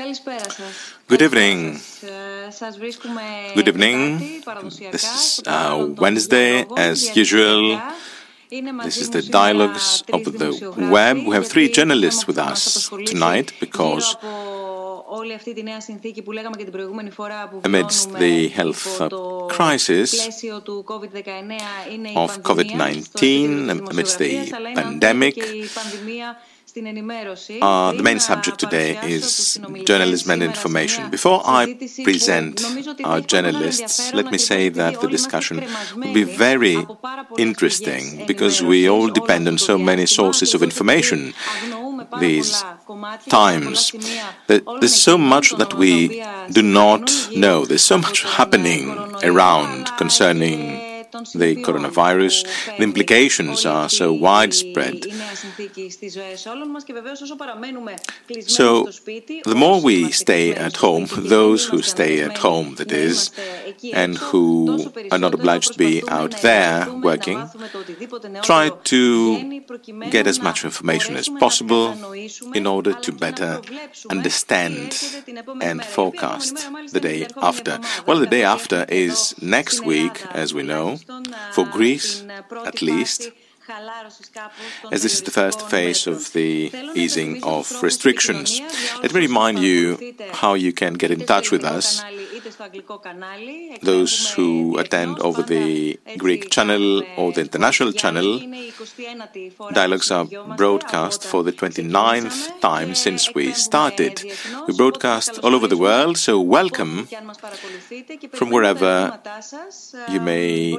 Good evening. Good evening. This is uh, Wednesday, as usual. This is the dialogues of the web. We have three journalists with us tonight because amidst the health crisis of COVID 19, amidst the pandemic, uh, the main subject today is journalism and information. Before I present our journalists, let me say that the discussion will be very interesting because we all depend on so many sources of information these times. There's so much that we do not know. There's so much happening around concerning the coronavirus. The implications are so widespread. So, the more we stay at home, those who stay at home, that is, and who are not obliged to be out there working, try to get as much information as possible in order to better understand and forecast the day after. Well, the day after is next week, as we know for Greece at least, as this is the first phase of the easing of restrictions. Let me remind you how you can get in touch with us. Those who attend over the Greek channel or the international channel, dialogues are broadcast for the 29th time since we started. We broadcast all over the world, so welcome from wherever you may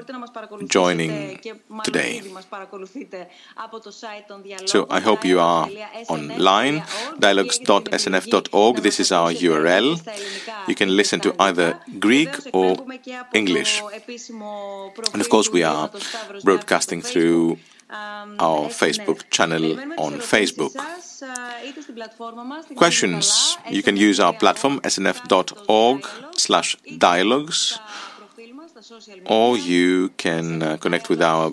joining today. So I hope you are online. Dialogues.snf.org. This is our URL. You can listen to either Greek or English. And of course, we are broadcasting through our Facebook channel on Facebook. Questions, you can use our platform snf.org slash dialogues or you can uh, connect with our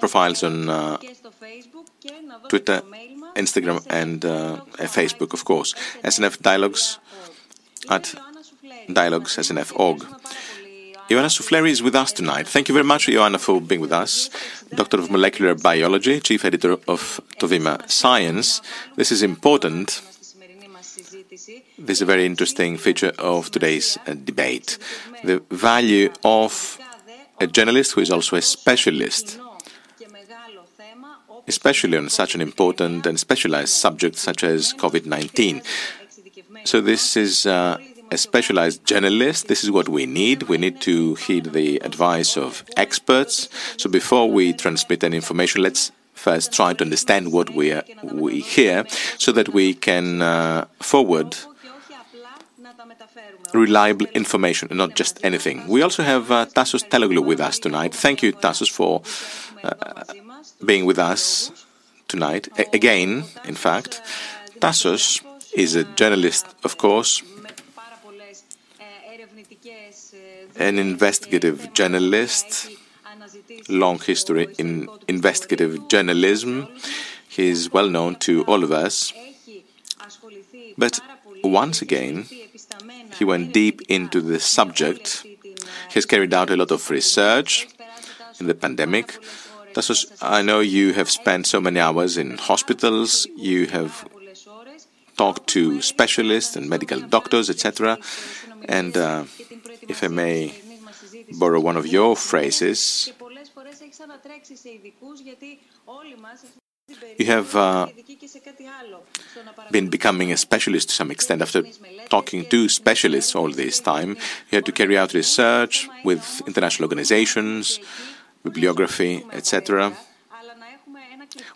profiles on uh, Twitter, Instagram, and uh, Facebook, of course. SNF Dialogues at dialogues snf.org. Ioanna Soufleri is with us tonight. Thank you very much, Ioanna, for being with us. Doctor of Molecular Biology, Chief Editor of To Vima Science. This is important. This is a very interesting feature of today's uh, debate. The value of a journalist who is also a specialist, especially on such an important and specialized subject such as COVID 19. So, this is uh, a specialized journalist. This is what we need. We need to heed the advice of experts. So, before we transmit any information, let's first try to understand what we, are, we hear so that we can uh, forward reliable information and not just anything. We also have uh, Tassos Teloglou with us tonight. Thank you, Tassos, for uh, being with us tonight. A again, in fact, Tassos is a journalist, of course, an investigative journalist, long history in investigative journalism. He is well known to all of us. But once again, he went deep into the subject. He has carried out a lot of research in the pandemic. Tassos, I know you have spent so many hours in hospitals, you have talked to specialists and medical doctors, etc. And uh, if I may borrow one of your phrases, you have uh, been becoming a specialist to some extent after talking to specialists all this time. You had to carry out research with international organizations, bibliography, etc.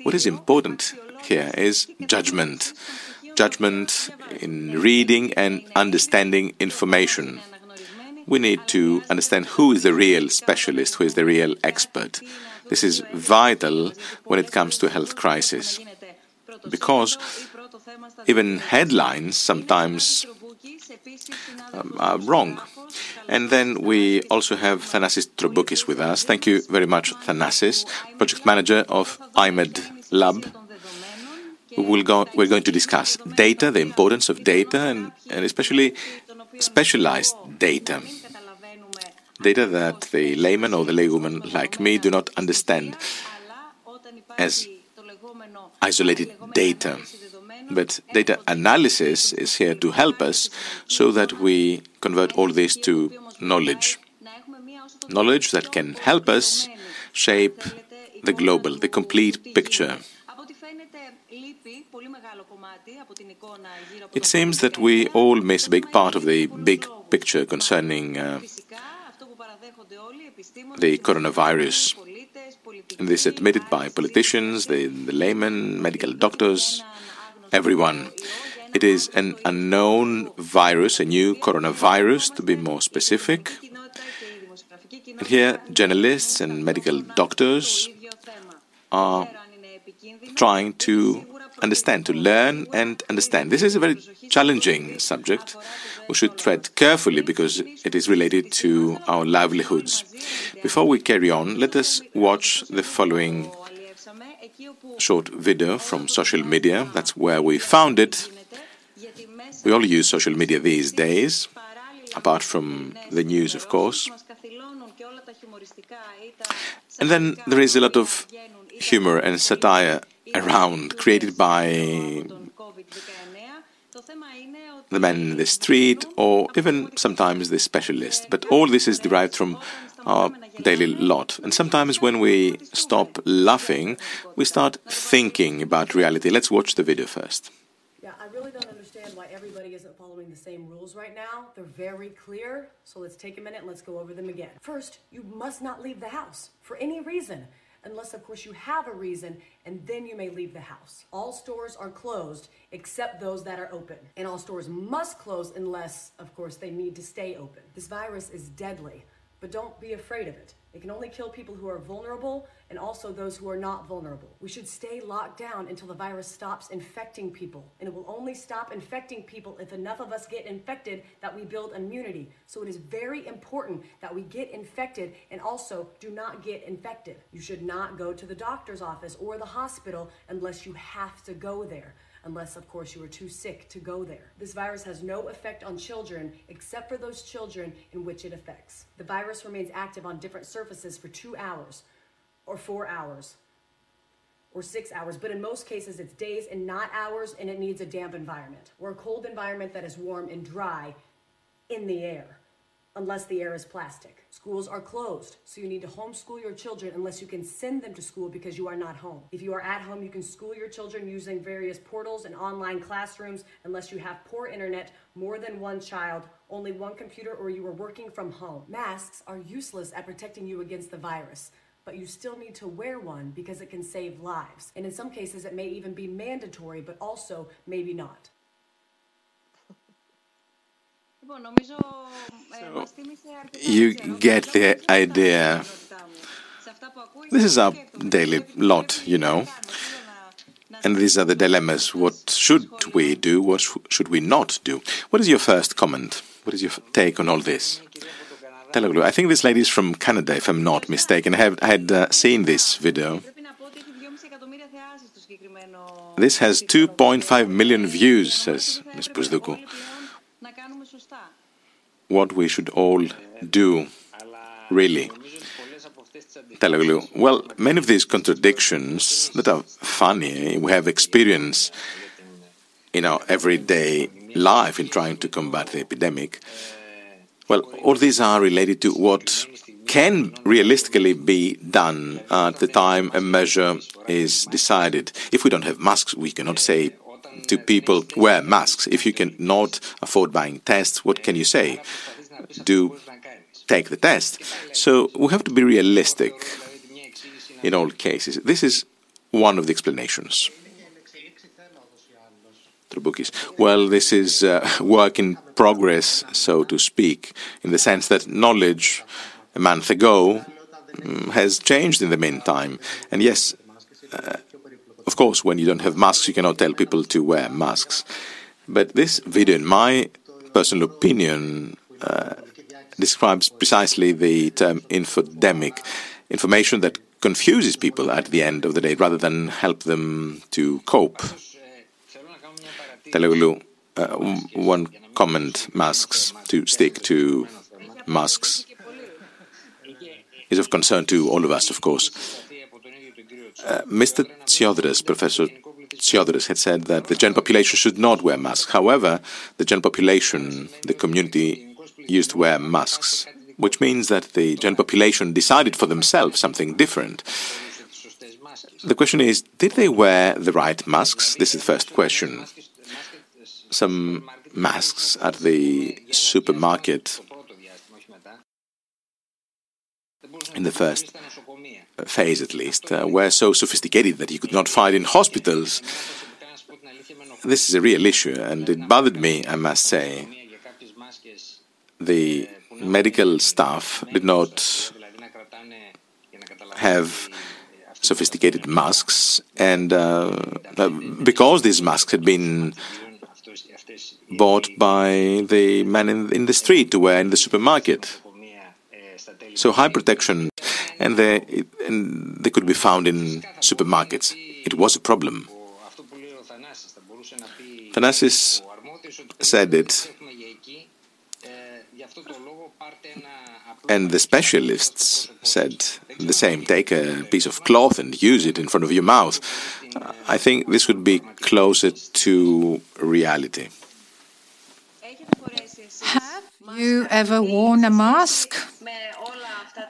What is important here is judgment. Judgment in reading and understanding information. We need to understand who is the real specialist, who is the real expert. This is vital when it comes to health crisis because even headlines sometimes um, are wrong. And then we also have Thanasis Troboukis with us. Thank you very much, Thanasis, project manager of iMEdD Lab. we'll go, we're going to discuss data, the importance of data, and, and especially specialized data. Data that the layman or the laywoman like me do not understand as isolated data. But data analysis is here to help us so that we convert all this to knowledge. Knowledge that can help us shape the global, the complete picture. It seems that we all miss a big part of the big picture concerning uh, the coronavirus. And this is admitted by politicians, the, the laymen, medical doctors, everyone. It is an unknown virus, a new coronavirus, to be more specific. And here, journalists and medical doctors are trying to understand, to learn and understand. This is a very challenging subject. We should tread carefully because it is related to our livelihoods. Before we carry on, let us watch the following short video from social media. That's where we found it. We all use social media these days, apart from the news, of course. And then there is a lot of humor and satire around, created by the man in the street or even sometimes the specialist. But all this is derived from our daily lot. And sometimes when we stop laughing, we start thinking about reality. Let's watch the video first. Yeah, I really don't understand why everybody isn't following the same rules right now. They're very clear. So let's take a minute and let's go over them again. First, you must not leave the house for any reason unless, of course, you have a reason, and then you may leave the house. All stores are closed except those that are open. And all stores must close unless, of course, they need to stay open. This virus is deadly, but don't be afraid of it. It can only kill people who are vulnerable and also those who are not vulnerable. We should stay locked down until the virus stops infecting people. And it will only stop infecting people if enough of us get infected that we build immunity. So it is very important that we get infected and also do not get infected. You should not go to the doctor's office or the hospital unless you have to go there unless, of course, you are too sick to go there. This virus has no effect on children except for those children in which it affects. The virus remains active on different surfaces for two hours, or four hours, or six hours, but in most cases it's days and not hours, and it needs a damp environment, or a cold environment that is warm and dry in the air unless the air is plastic. Schools are closed, so you need to homeschool your children unless you can send them to school because you are not home. If you are at home, you can school your children using various portals and online classrooms unless you have poor internet, more than one child, only one computer, or you are working from home. Masks are useless at protecting you against the virus but you still need to wear one because it can save lives. And in some cases, it may even be mandatory, but also maybe not. You get the idea. This is our daily lot, you know. And these are the dilemmas. What should we do? What should we not do? What is your first comment? What is your take on all this? I think this lady is from Canada, if I'm not mistaken. I, have, I had uh, seen this video. This has 2.5 million views, says Ms. Pusduku what we should all do, really. Well, many of these contradictions that are funny, we have experience in our everyday life in trying to combat the epidemic. Well, all these are related to what can realistically be done at the time a measure is decided. If we don't have masks, we cannot say to people wear masks. If you cannot afford buying tests, what can you say? Do take the test. So we have to be realistic in all cases. This is one of the explanations. Well, this is uh, work in progress, so to speak, in the sense that knowledge a month ago um, has changed in the meantime. And yes, uh, of course, when you don't have masks, you cannot tell people to wear masks. But this video, in my personal opinion, uh, describes precisely the term infodemic, information that confuses people at the end of the day rather than help them to cope. Uh, one comment masks, to stick to masks, is of concern to all of us, of course. Uh, Mr. Tsiodras, Professor Tsiodras, had said that the general population should not wear masks. However, the general population, the community, used to wear masks, which means that the general population decided for themselves something different. The question is, did they wear the right masks? This is the first question. Some masks at the supermarket in the first phase at least, uh, were so sophisticated that you could not find in hospitals. This is a real issue, and it bothered me, I must say. The medical staff did not have sophisticated masks, and uh, because these masks had been bought by the man in, in the street to wear in the supermarket. So high protection, and they, and they could be found in supermarkets. It was a problem. Thanasis said it, and the specialists said the same. Take a piece of cloth and use it in front of your mouth. I think this would be closer to reality. Have you ever worn a mask?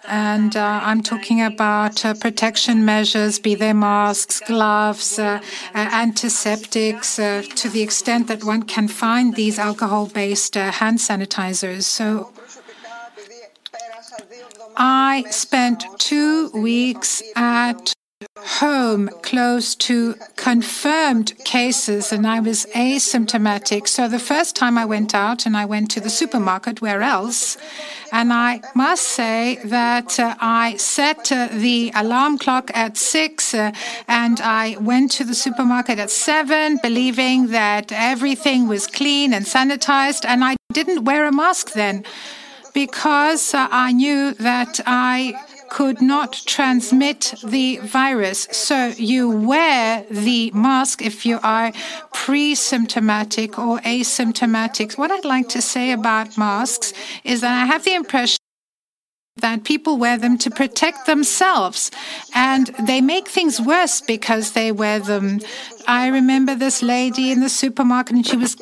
And uh, I'm talking about uh, protection measures, be they masks, gloves, uh, antiseptics, uh, to the extent that one can find these alcohol based uh, hand sanitizers. So I spent two weeks at home close to confirmed cases and I was asymptomatic. So the first time I went out and I went to the supermarket, where else? And I must say that uh, I set uh, the alarm clock at six uh, and I went to the supermarket at seven, believing that everything was clean and sanitized. And I didn't wear a mask then because uh, I knew that I could not transmit the virus. So you wear the mask if you are pre-symptomatic or asymptomatic. What I'd like to say about masks is that I have the impression that people wear them to protect themselves and they make things worse because they wear them. I remember this lady in the supermarket and she was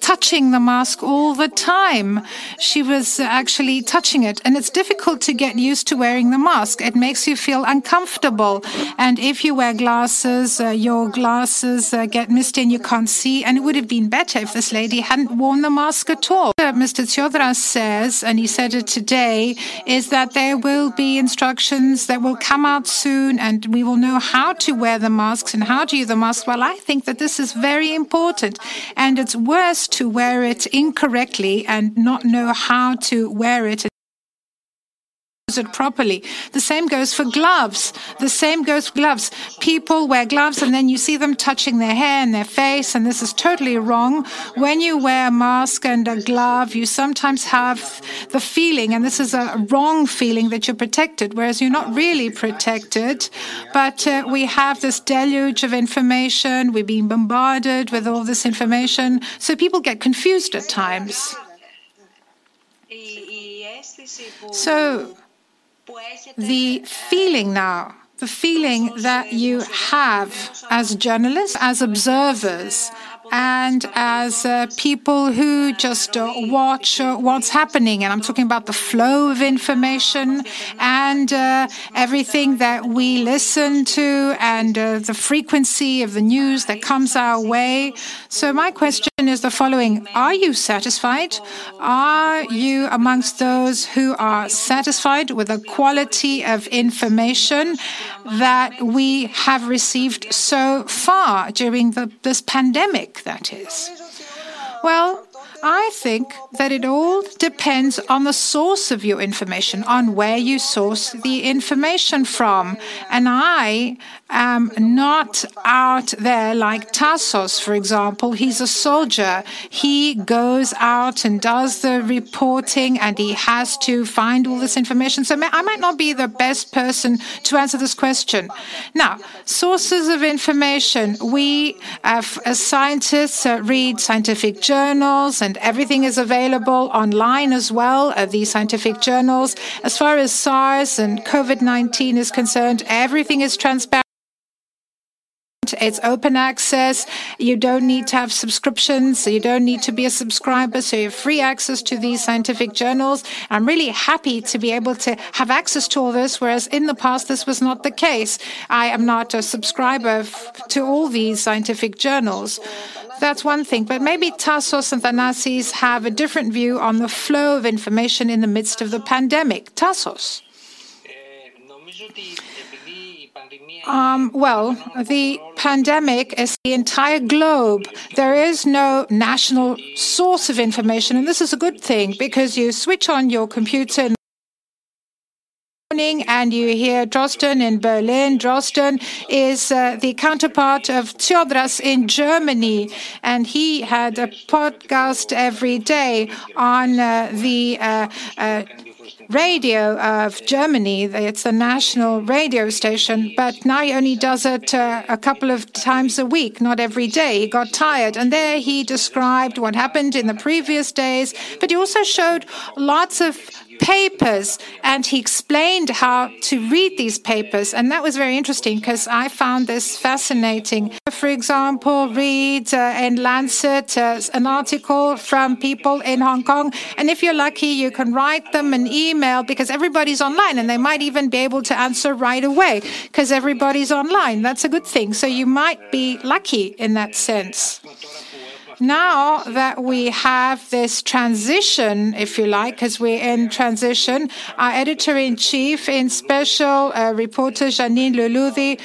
touching the mask all the time. She was actually touching it. And it's difficult to get used to wearing the mask. It makes you feel uncomfortable. And if you wear glasses, uh, your glasses uh, get misty and you can't see. And it would have been better if this lady hadn't worn the mask at all. Mr. Tsiodras says, and he said it today, is that there will be instructions that will come out soon and we will know how to wear the masks and how to use the mask. Well, I think that this is very important. And it's worse to wear it incorrectly and not know how to wear it it properly. The same goes for gloves. The same goes for gloves. People wear gloves and then you see them touching their hair and their face, and this is totally wrong. When you wear a mask and a glove, you sometimes have the feeling, and this is a wrong feeling, that you're protected, whereas you're not really protected. But uh, we have this deluge of information. We're being bombarded with all this information. So people get confused at times. So, the feeling now, the feeling that you have as journalists, as observers, and as uh, people who just uh, watch uh, what's happening. And I'm talking about the flow of information and uh, everything that we listen to and uh, the frequency of the news that comes our way. So, my question is the following Are you satisfied? Are you amongst those who are satisfied with the quality of information that we have received so far during the, this pandemic? That is? Well, I think that it all depends on the source of your information, on where you source the information from. And I am not out there like Tassos, for example. He's a soldier. He goes out and does the reporting and he has to find all this information. So I might not be the best person to answer this question. Now, sources of information. We, uh, as scientists, uh, read scientific journals and everything is available online as well, uh, these scientific journals. As far as SARS and COVID 19 is concerned, everything is transparent. It's open access. You don't need to have subscriptions. You don't need to be a subscriber. So you have free access to these scientific journals. I'm really happy to be able to have access to all this, whereas in the past, this was not the case. I am not a subscriber to all these scientific journals. That's one thing. But maybe Tassos and Thanasis have a different view on the flow of information in the midst of the pandemic. Tassos. Um, well, the pandemic is the entire globe. There is no national source of information, and this is a good thing because you switch on your computer and you hear Drosten in Berlin. Drosten is uh, the counterpart of Tsiodras in Germany, and he had a podcast every day on uh, the uh, radio of Germany. It's the national radio station, but now he only does it uh, a couple of times a week, not every day. He got tired. And there he described what happened in the previous days, but he also showed lots of papers and he explained how to read these papers. And that was very interesting because I found this fascinating. For example, read uh, in Lancet uh, an article from people in Hong Kong. And if you're lucky, you can write them an email because everybody's online and they might even be able to answer right away because everybody's online. That's a good thing. So you might be lucky in that sense now that we have this transition, if you like, because we're in transition, our editor in chief in special uh, reporter Janine Luludi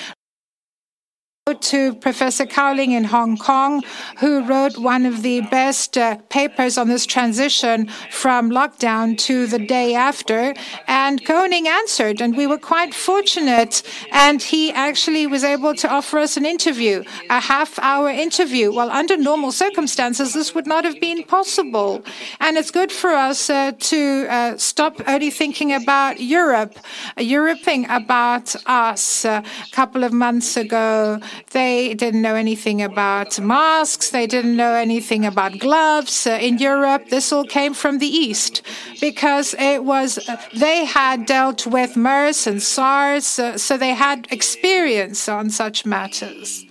to Professor Cowling in Hong Kong, who wrote one of the best uh, papers on this transition from lockdown to the day after. And Cowling answered, and we were quite fortunate. And he actually was able to offer us an interview, a half hour interview. Well, under normal circumstances, this would not have been possible. And it's good for us uh, to uh, stop only thinking about Europe, Europe thinking about us. a couple of months ago, they didn't know anything about masks. They didn't know anything about gloves. Uh, in Europe, this all came from the East because it was, uh, they had dealt with MERS and SARS, uh, so they had experience on such matters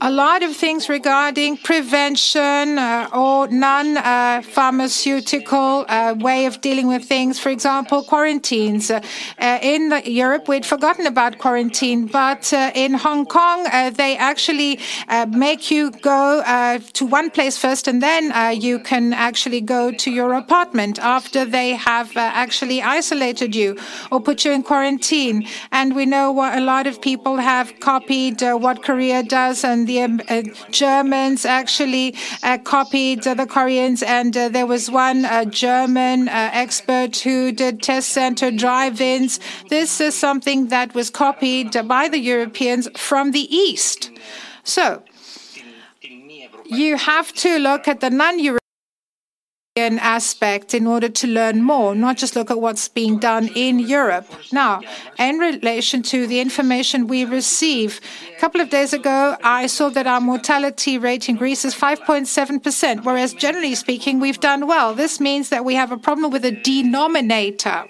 a lot of things regarding prevention uh, or non uh, pharmaceutical uh, way of dealing with things. For example, quarantines. Uh, in Europe, we'd forgotten about quarantine, but uh, in Hong Kong, uh, they actually make you go to one place first and then you can actually go to your apartment after they have actually isolated you or put you in quarantine. And we know what a lot of people have copied what Korea does and the um, uh, Germans actually uh, copied the Koreans, and uh, there was one German expert who did test center drive-ins. This is something that was copied by the Europeans from the East. So you have to look at the non-European aspect in order to learn more, not just look at what's being done in Europe. Now, in relation to the information we receive, a couple of days ago, I saw that our mortality rate in Greece is 5.7%, whereas generally speaking, we've done well. This means that we have a problem with the denominator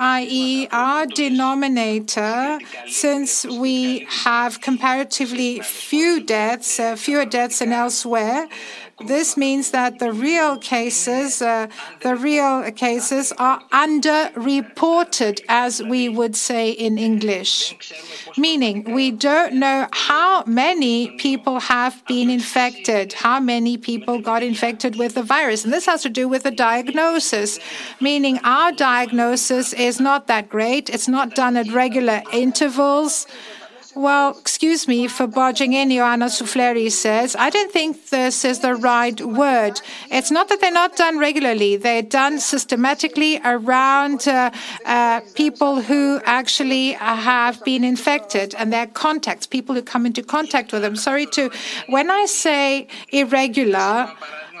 i.e., our denominator, since we have comparatively few deaths, uh, fewer deaths than elsewhere, this means that the real cases, uh, the real cases are underreported, as we would say in English. Meaning, we don't know how many people have been infected, how many people got infected with the virus. And this has to do with the diagnosis, meaning our diagnosis is not that great. It's not done at regular intervals. Well, excuse me for barging in, Ioanna Soufleri says. I don't think this is the right word. It's not that they're not done regularly, they're done systematically around uh, uh, people who actually have been infected and their contacts, people who come into contact with them. Sorry to, when I say irregular,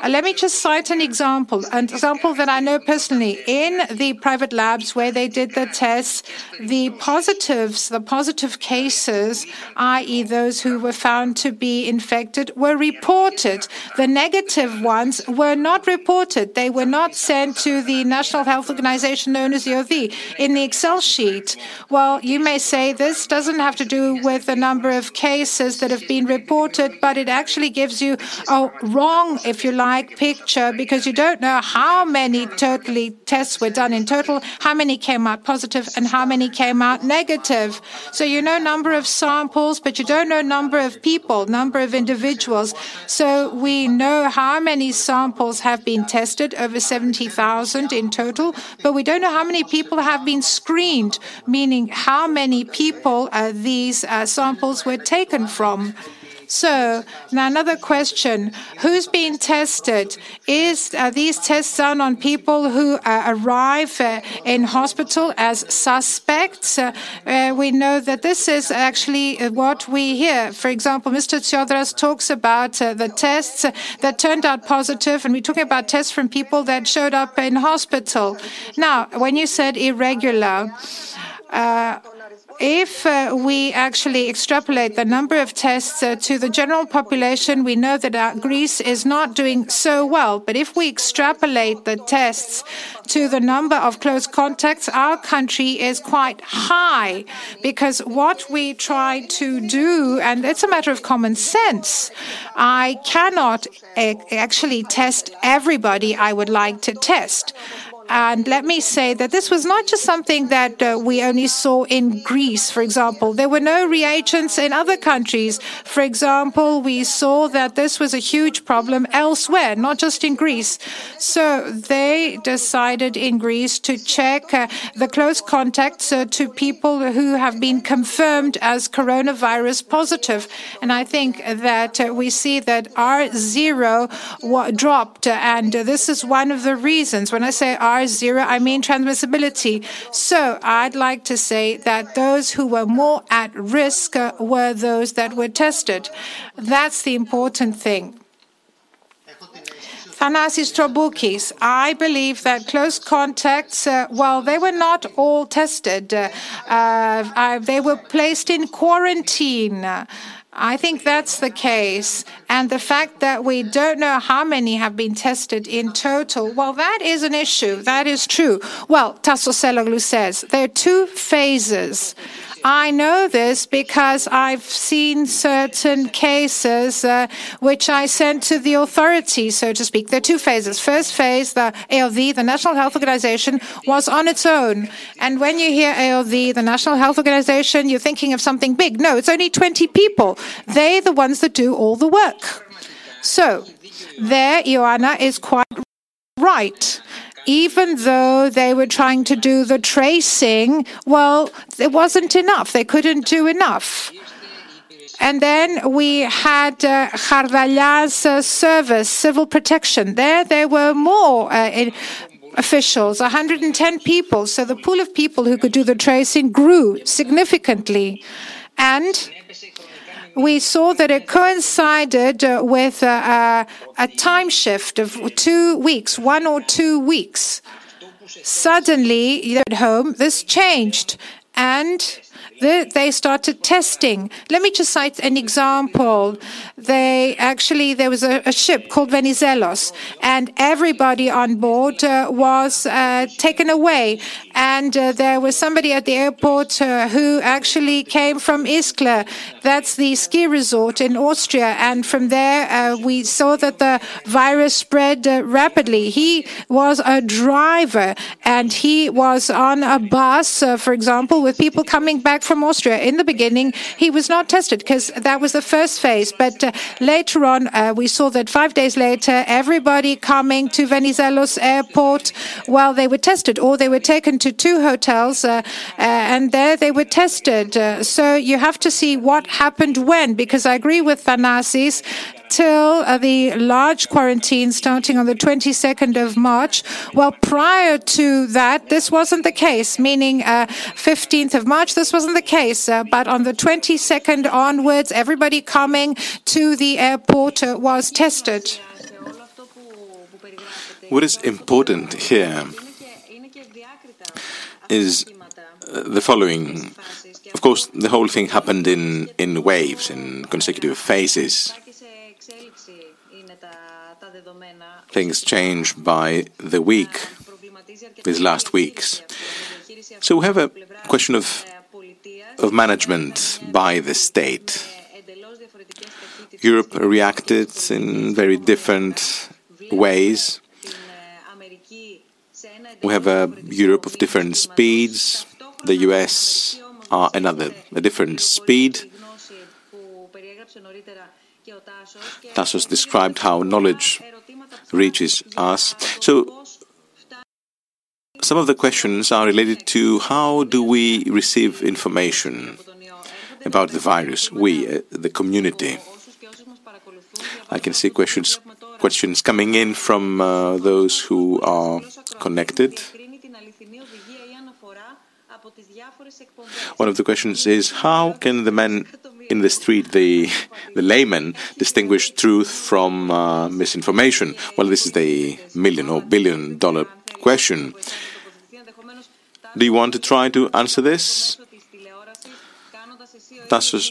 let me just cite an example, an example that I know personally. In the private labs where they did the tests, the positives, the positive cases, i.e., those who were found to be infected, were reported. The negative ones were not reported. They were not sent to the National Health Organization known as the OV in the Excel sheet. Well, you may say this doesn't have to do with the number of cases that have been reported, but it actually gives you a wrong, if you like, picture because you don't know how many totally tests were done in total, how many came out positive and how many came out negative. So you know number of samples, but you don't know number of people, number of individuals. So we know how many samples have been tested, over 70,000 in total, but we don't know how many people have been screened, meaning how many people uh, these uh, samples were taken from. So now another question: Who's being tested? Is uh, these tests done on people who uh, arrive uh, in hospital as suspects? we know that this is actually what we hear. For example, Mr. Tsiodras talks about the tests that turned out positive, and we're talking about tests from people that showed up in hospital. Now, when you said irregular if uh, we actually extrapolate the number of tests uh, to the general population, we know that uh, Greece is not doing so well. But if we extrapolate the tests to the number of close contacts, our country is quite high because what we try to do, and it's a matter of common sense, I cannot actually test everybody I would like to test. And let me say that this was not just something that uh, we only saw in Greece, for example. There were no reagents in other countries. For example, we saw that this was a huge problem elsewhere, not just in Greece. So they decided in Greece to check uh, the close contacts uh, to people who have been confirmed as coronavirus positive. And I think that uh, we see that R0 dropped. And this is one of the reasons. When I say R R0, I mean transmissibility. So I'd like to say that those who were more at risk were those that were tested. That's the important thing. Thanasis Troboukis, I believe that close contacts, uh, well, they were not all tested. Uh, uh, they were placed in quarantine. I think that's the case. And the fact that we don't know how many have been tested in total, well, that is an issue. That is true. Well, Tasso Teloglou says there are two phases. I know this because I've seen certain cases uh, which I sent to the authorities, so to speak. There are two phases. First phase, the AOD, the National Health Organization, was on its own. And when you hear AOD, the National Health Organization, you're thinking of something big. No, it's only 20 people. They're the ones that do all the work. So, there, Ioanna is quite right even though they were trying to do the tracing, well, it wasn't enough. They couldn't do enough. And then we had uh, uh, service, civil protection. There, there were more uh, officials, 110 people. So the pool of people who could do the tracing grew significantly. And we saw that it coincided uh, with uh, a time shift of two weeks, one or two weeks. Suddenly, at home, this changed. And they started testing. Let me just cite an example. They actually, there was a, a ship called Venizelos, and everybody on board uh, was uh, taken away. And uh, there was somebody at the airport uh, who actually came from Ischgl. That's the ski resort in Austria. And from there, uh, we saw that the virus spread uh, rapidly. He was a driver, and he was on a bus, for example, with people coming back from Austria. In the beginning, he was not tested because that was the first phase. But uh, later on, uh, we saw that five days later, everybody coming to Venizelos airport, well, they were tested or they were taken to two hotels uh, uh and there they were tested. Uh, so you have to see what happened when, because I agree with Thanasis till uh, the large quarantine starting on the 22nd of March. Well, prior to that, this wasn't the case, meaning uh, 15th of March, this wasn't the case. Uh, but on the 22nd onwards, everybody coming to the airport uh, was tested. What is important here is uh, the following. Of course, the whole thing happened in, in waves, in consecutive phases. Things change by the week, these last weeks. So we have a question of, of management by the state. Europe reacted in very different ways. We have a Europe of different speeds. The US are another, a different speed. Tassos described how knowledge reaches us. So, some of the questions are related to how do we receive information about the virus, we, uh, the community. I can see questions questions coming in from uh, those who are connected. One of the questions is how can the men in the street, the, the layman, distinguish truth from uh, misinformation? Well, this is the million or billion dollar question. Do you want to try to answer this? Tassos,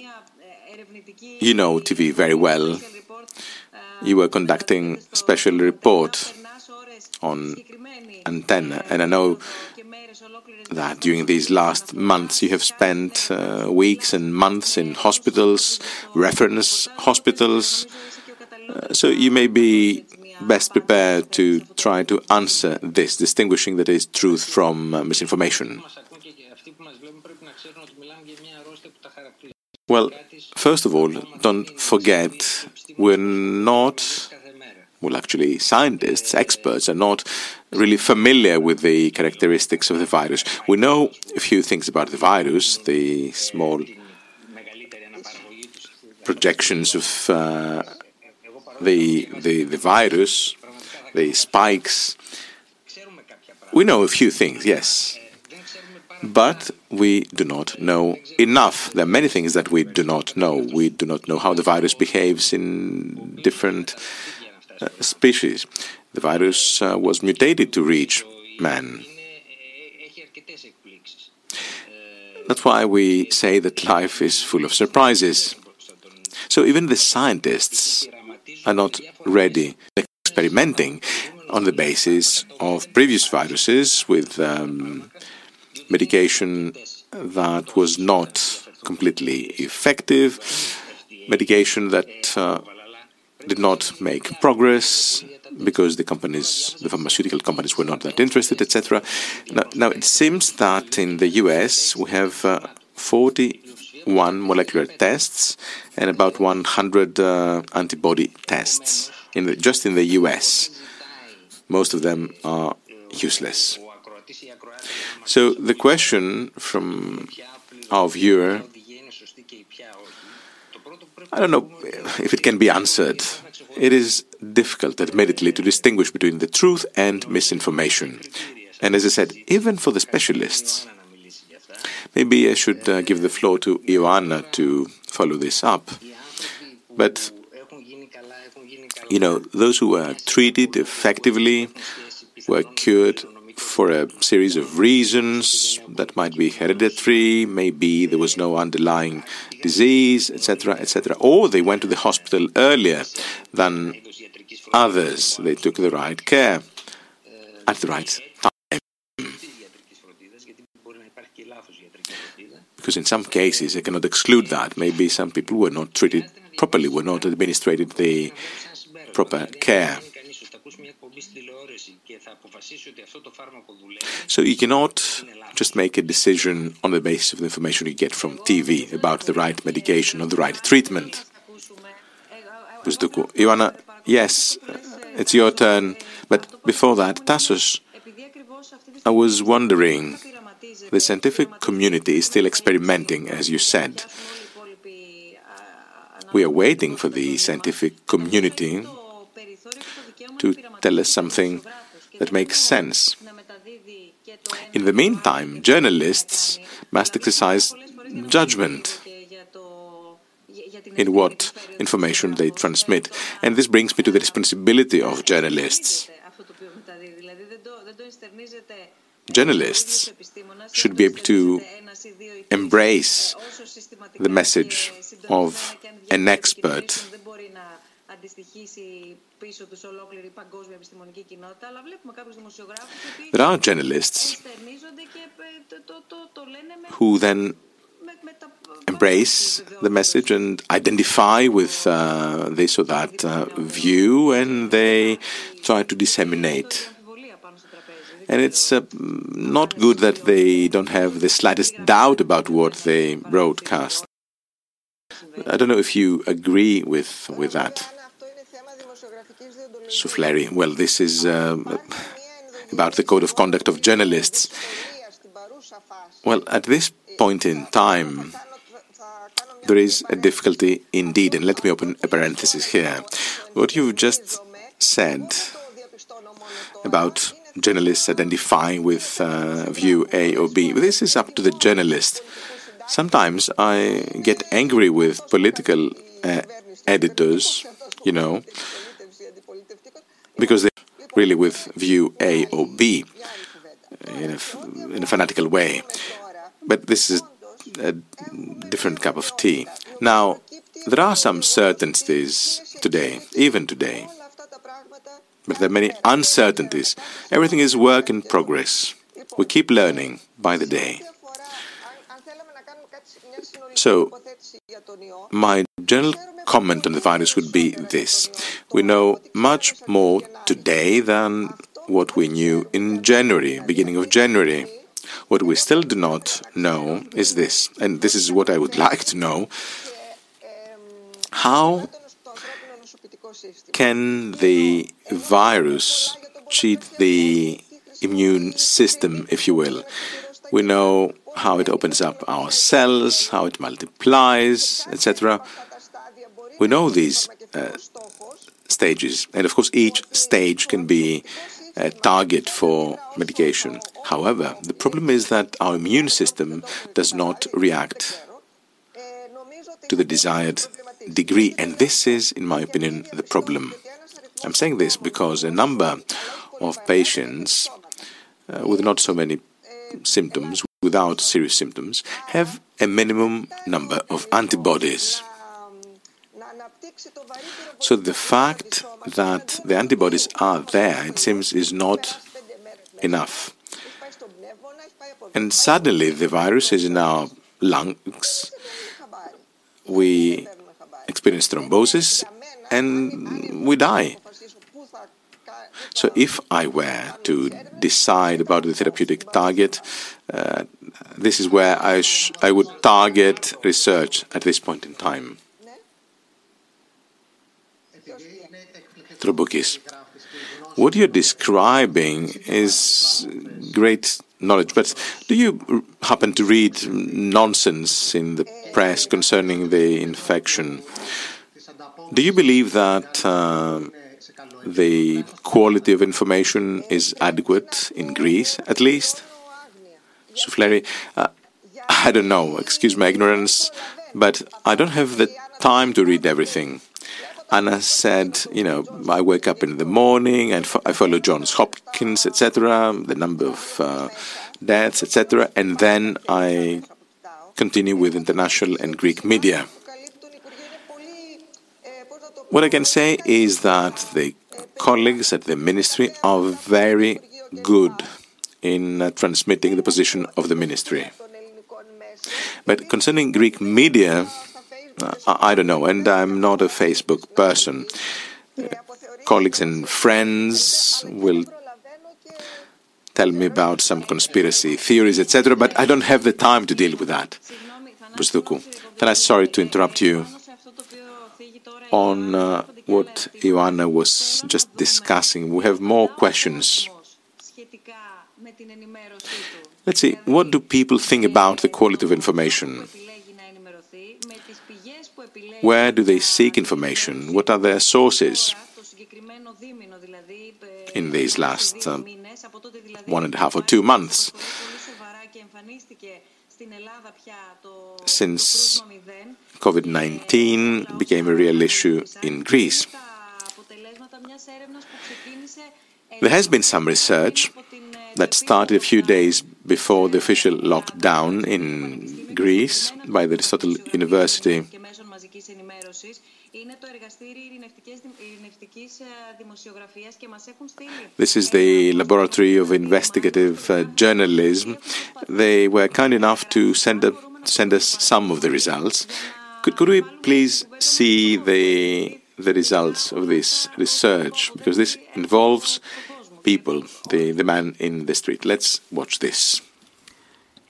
you know TV very well. You were conducting special report on antenna, and I know that during these last months you have spent uh, weeks and months in hospitals, reference hospitals. Uh, so you may be best prepared to try to answer this, distinguishing that is truth from uh, misinformation. Well, first of all, don't forget we're not well, actually, scientists, experts, are not really familiar with the characteristics of the virus. We know a few things about the virus, the small projections of uh, the, the, the virus, the spikes. We know a few things, yes. But we do not know enough. There are many things that we do not know. We do not know how the virus behaves in different species. The virus uh, was mutated to reach man. That's why we say that life is full of surprises. So even the scientists are not ready experimenting on the basis of previous viruses with um, medication that was not completely effective, medication that uh, did not make progress because the companies, the pharmaceutical companies, were not that interested, etc. Now, now, it seems that in the US we have uh, 41 molecular tests and about 100 uh, antibody tests in the, just in the US. Most of them are useless. So the question from our viewer I don't know if it can be answered. It is difficult, admittedly, to distinguish between the truth and misinformation. And as I said, even for the specialists, maybe I should uh, give the floor to Ioanna to follow this up. But, you know, those who were treated effectively were cured for a series of reasons that might be hereditary, maybe there was no underlying disease, etc., etc. Or they went to the hospital earlier than others. They took the right care at the right time. Because in some cases, I cannot exclude that. Maybe some people were not treated properly, were not administered the proper care. So you cannot just make a decision on the basis of the information you get from TV about the right medication or the right treatment. Ioanna, yes, it's your turn. But before that, Tassos, I was wondering, the scientific community is still experimenting, as you said. We are waiting for the scientific community to tell us something that makes sense. In the meantime, journalists must exercise judgment in what information they transmit. And this brings me to the responsibility of journalists. Journalists should be able to embrace the message of an expert. There are journalists who then embrace the message and identify with uh, this or that uh, view, and they try to disseminate. And it's uh, not good that they don't have the slightest doubt about what they broadcast. I don't know if you agree with with that. Soufleri, well, this is about the code of conduct of journalists. Well, at this point in time, there is a difficulty indeed, and let me open a parenthesis here. What you've just said about journalists identifying with uh, view A or B, this is up to the journalist. Sometimes I get angry with political uh, editors, you know, because they're really with view A or B uh, in a, in a fanatical way. But this is a different cup of tea. Now, there are some certainties today, even today, but there are many uncertainties. Everything is work in progress. We keep learning by the day. So, my general comment on the virus would be this. We know much more today than what we knew in January, beginning of January. What we still do not know is this, and this is what I would like to know. How can the virus cheat the immune system, if you will? We know how it opens up our cells, how it multiplies, etc. We know these uh, stages, and of course, each stage can be a target for medication. However, the problem is that our immune system does not react to the desired degree, and this is, in my opinion, the problem. I'm saying this because a number of patients uh, with not so many symptoms, without serious symptoms, have a minimum number of antibodies. So the fact that the antibodies are there, it seems, is not enough. And suddenly the virus is in our lungs. We experience thrombosis and we die. So if I were to decide about the therapeutic target, uh, this is where I, I would target research at this point in time. Troboukis. What you're describing is great knowledge, but do you happen to read nonsense in the press concerning the infection? Do you believe that uh, the quality of information is adequate in Greece, at least? Soufleri, uh, I don't know, excuse my ignorance, but I don't have the time to read everything. Anna said, you know, I wake up in the morning and I follow Johns Hopkins, etc., the number of uh, deaths, etc., and then I continue with international and Greek media. What I can say is that the colleagues at the ministry are very good in uh, transmitting the position of the ministry. But concerning Greek media, I don't know, and I'm not a Facebook person. colleagues and friends will tell me about some conspiracy theories, etc., but I don't have the time to deal with that. Then I'm sorry to interrupt you on uh, what Ioanna was just discussing. We have more questions. Let's see, what do people think about the quality of information? Where do they seek information? What are their sources? In these last uh, one and a half or two months, since COVID 19 became a real issue in Greece. There has been some research that started a few days before the official lockdown in Greece by the Aristotle University. This is the Laboratory of Investigative uh, Journalism. They were kind enough to send, send us some of the results. Could, could we please see the, the results of this research? Because this involves people, the, the man in the street. Let's watch this.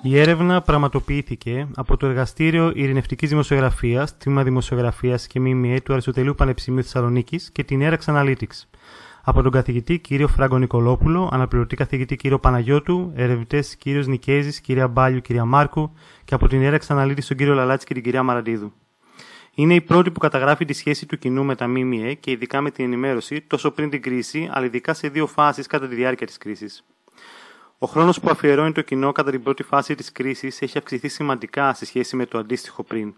Η έρευνα πραγματοποιήθηκε από το Εργαστήριο Ειρηνευτικής Δημοσιογραφίας, Τμήμα Δημοσιογραφίας και ΜΜΕ του Αριστοτελείου Πανεπιστημίου Θεσσαλονίκης και την Erax Analytics. Από τον καθηγητή κύριο Φράγκο Νικολόπουλο, αναπληρωτή καθηγητή κύριο Παναγιώτου, ερευνητές κύριος Νικέζης, κυρία Μπάλιου, κυρία Μάρκου και από την Erax Analytics τον κύριο Λαλάτση και την κυρία Μαραντίδου. Είναι η πρώτη που καταγράφει τη σχέση του κοινού με τα ΜΜΕ και ειδικά με την ενημέρωση τόσο πριν την κρίση, αλλά ειδικά σε δύο φάσεις κατά τη διάρκεια της κρίσης. Ο χρόνος που αφιερώνει το κοινό κατά την πρώτη φάση της κρίσης έχει αυξηθεί σημαντικά σε σχέση με το αντίστοιχο πριν.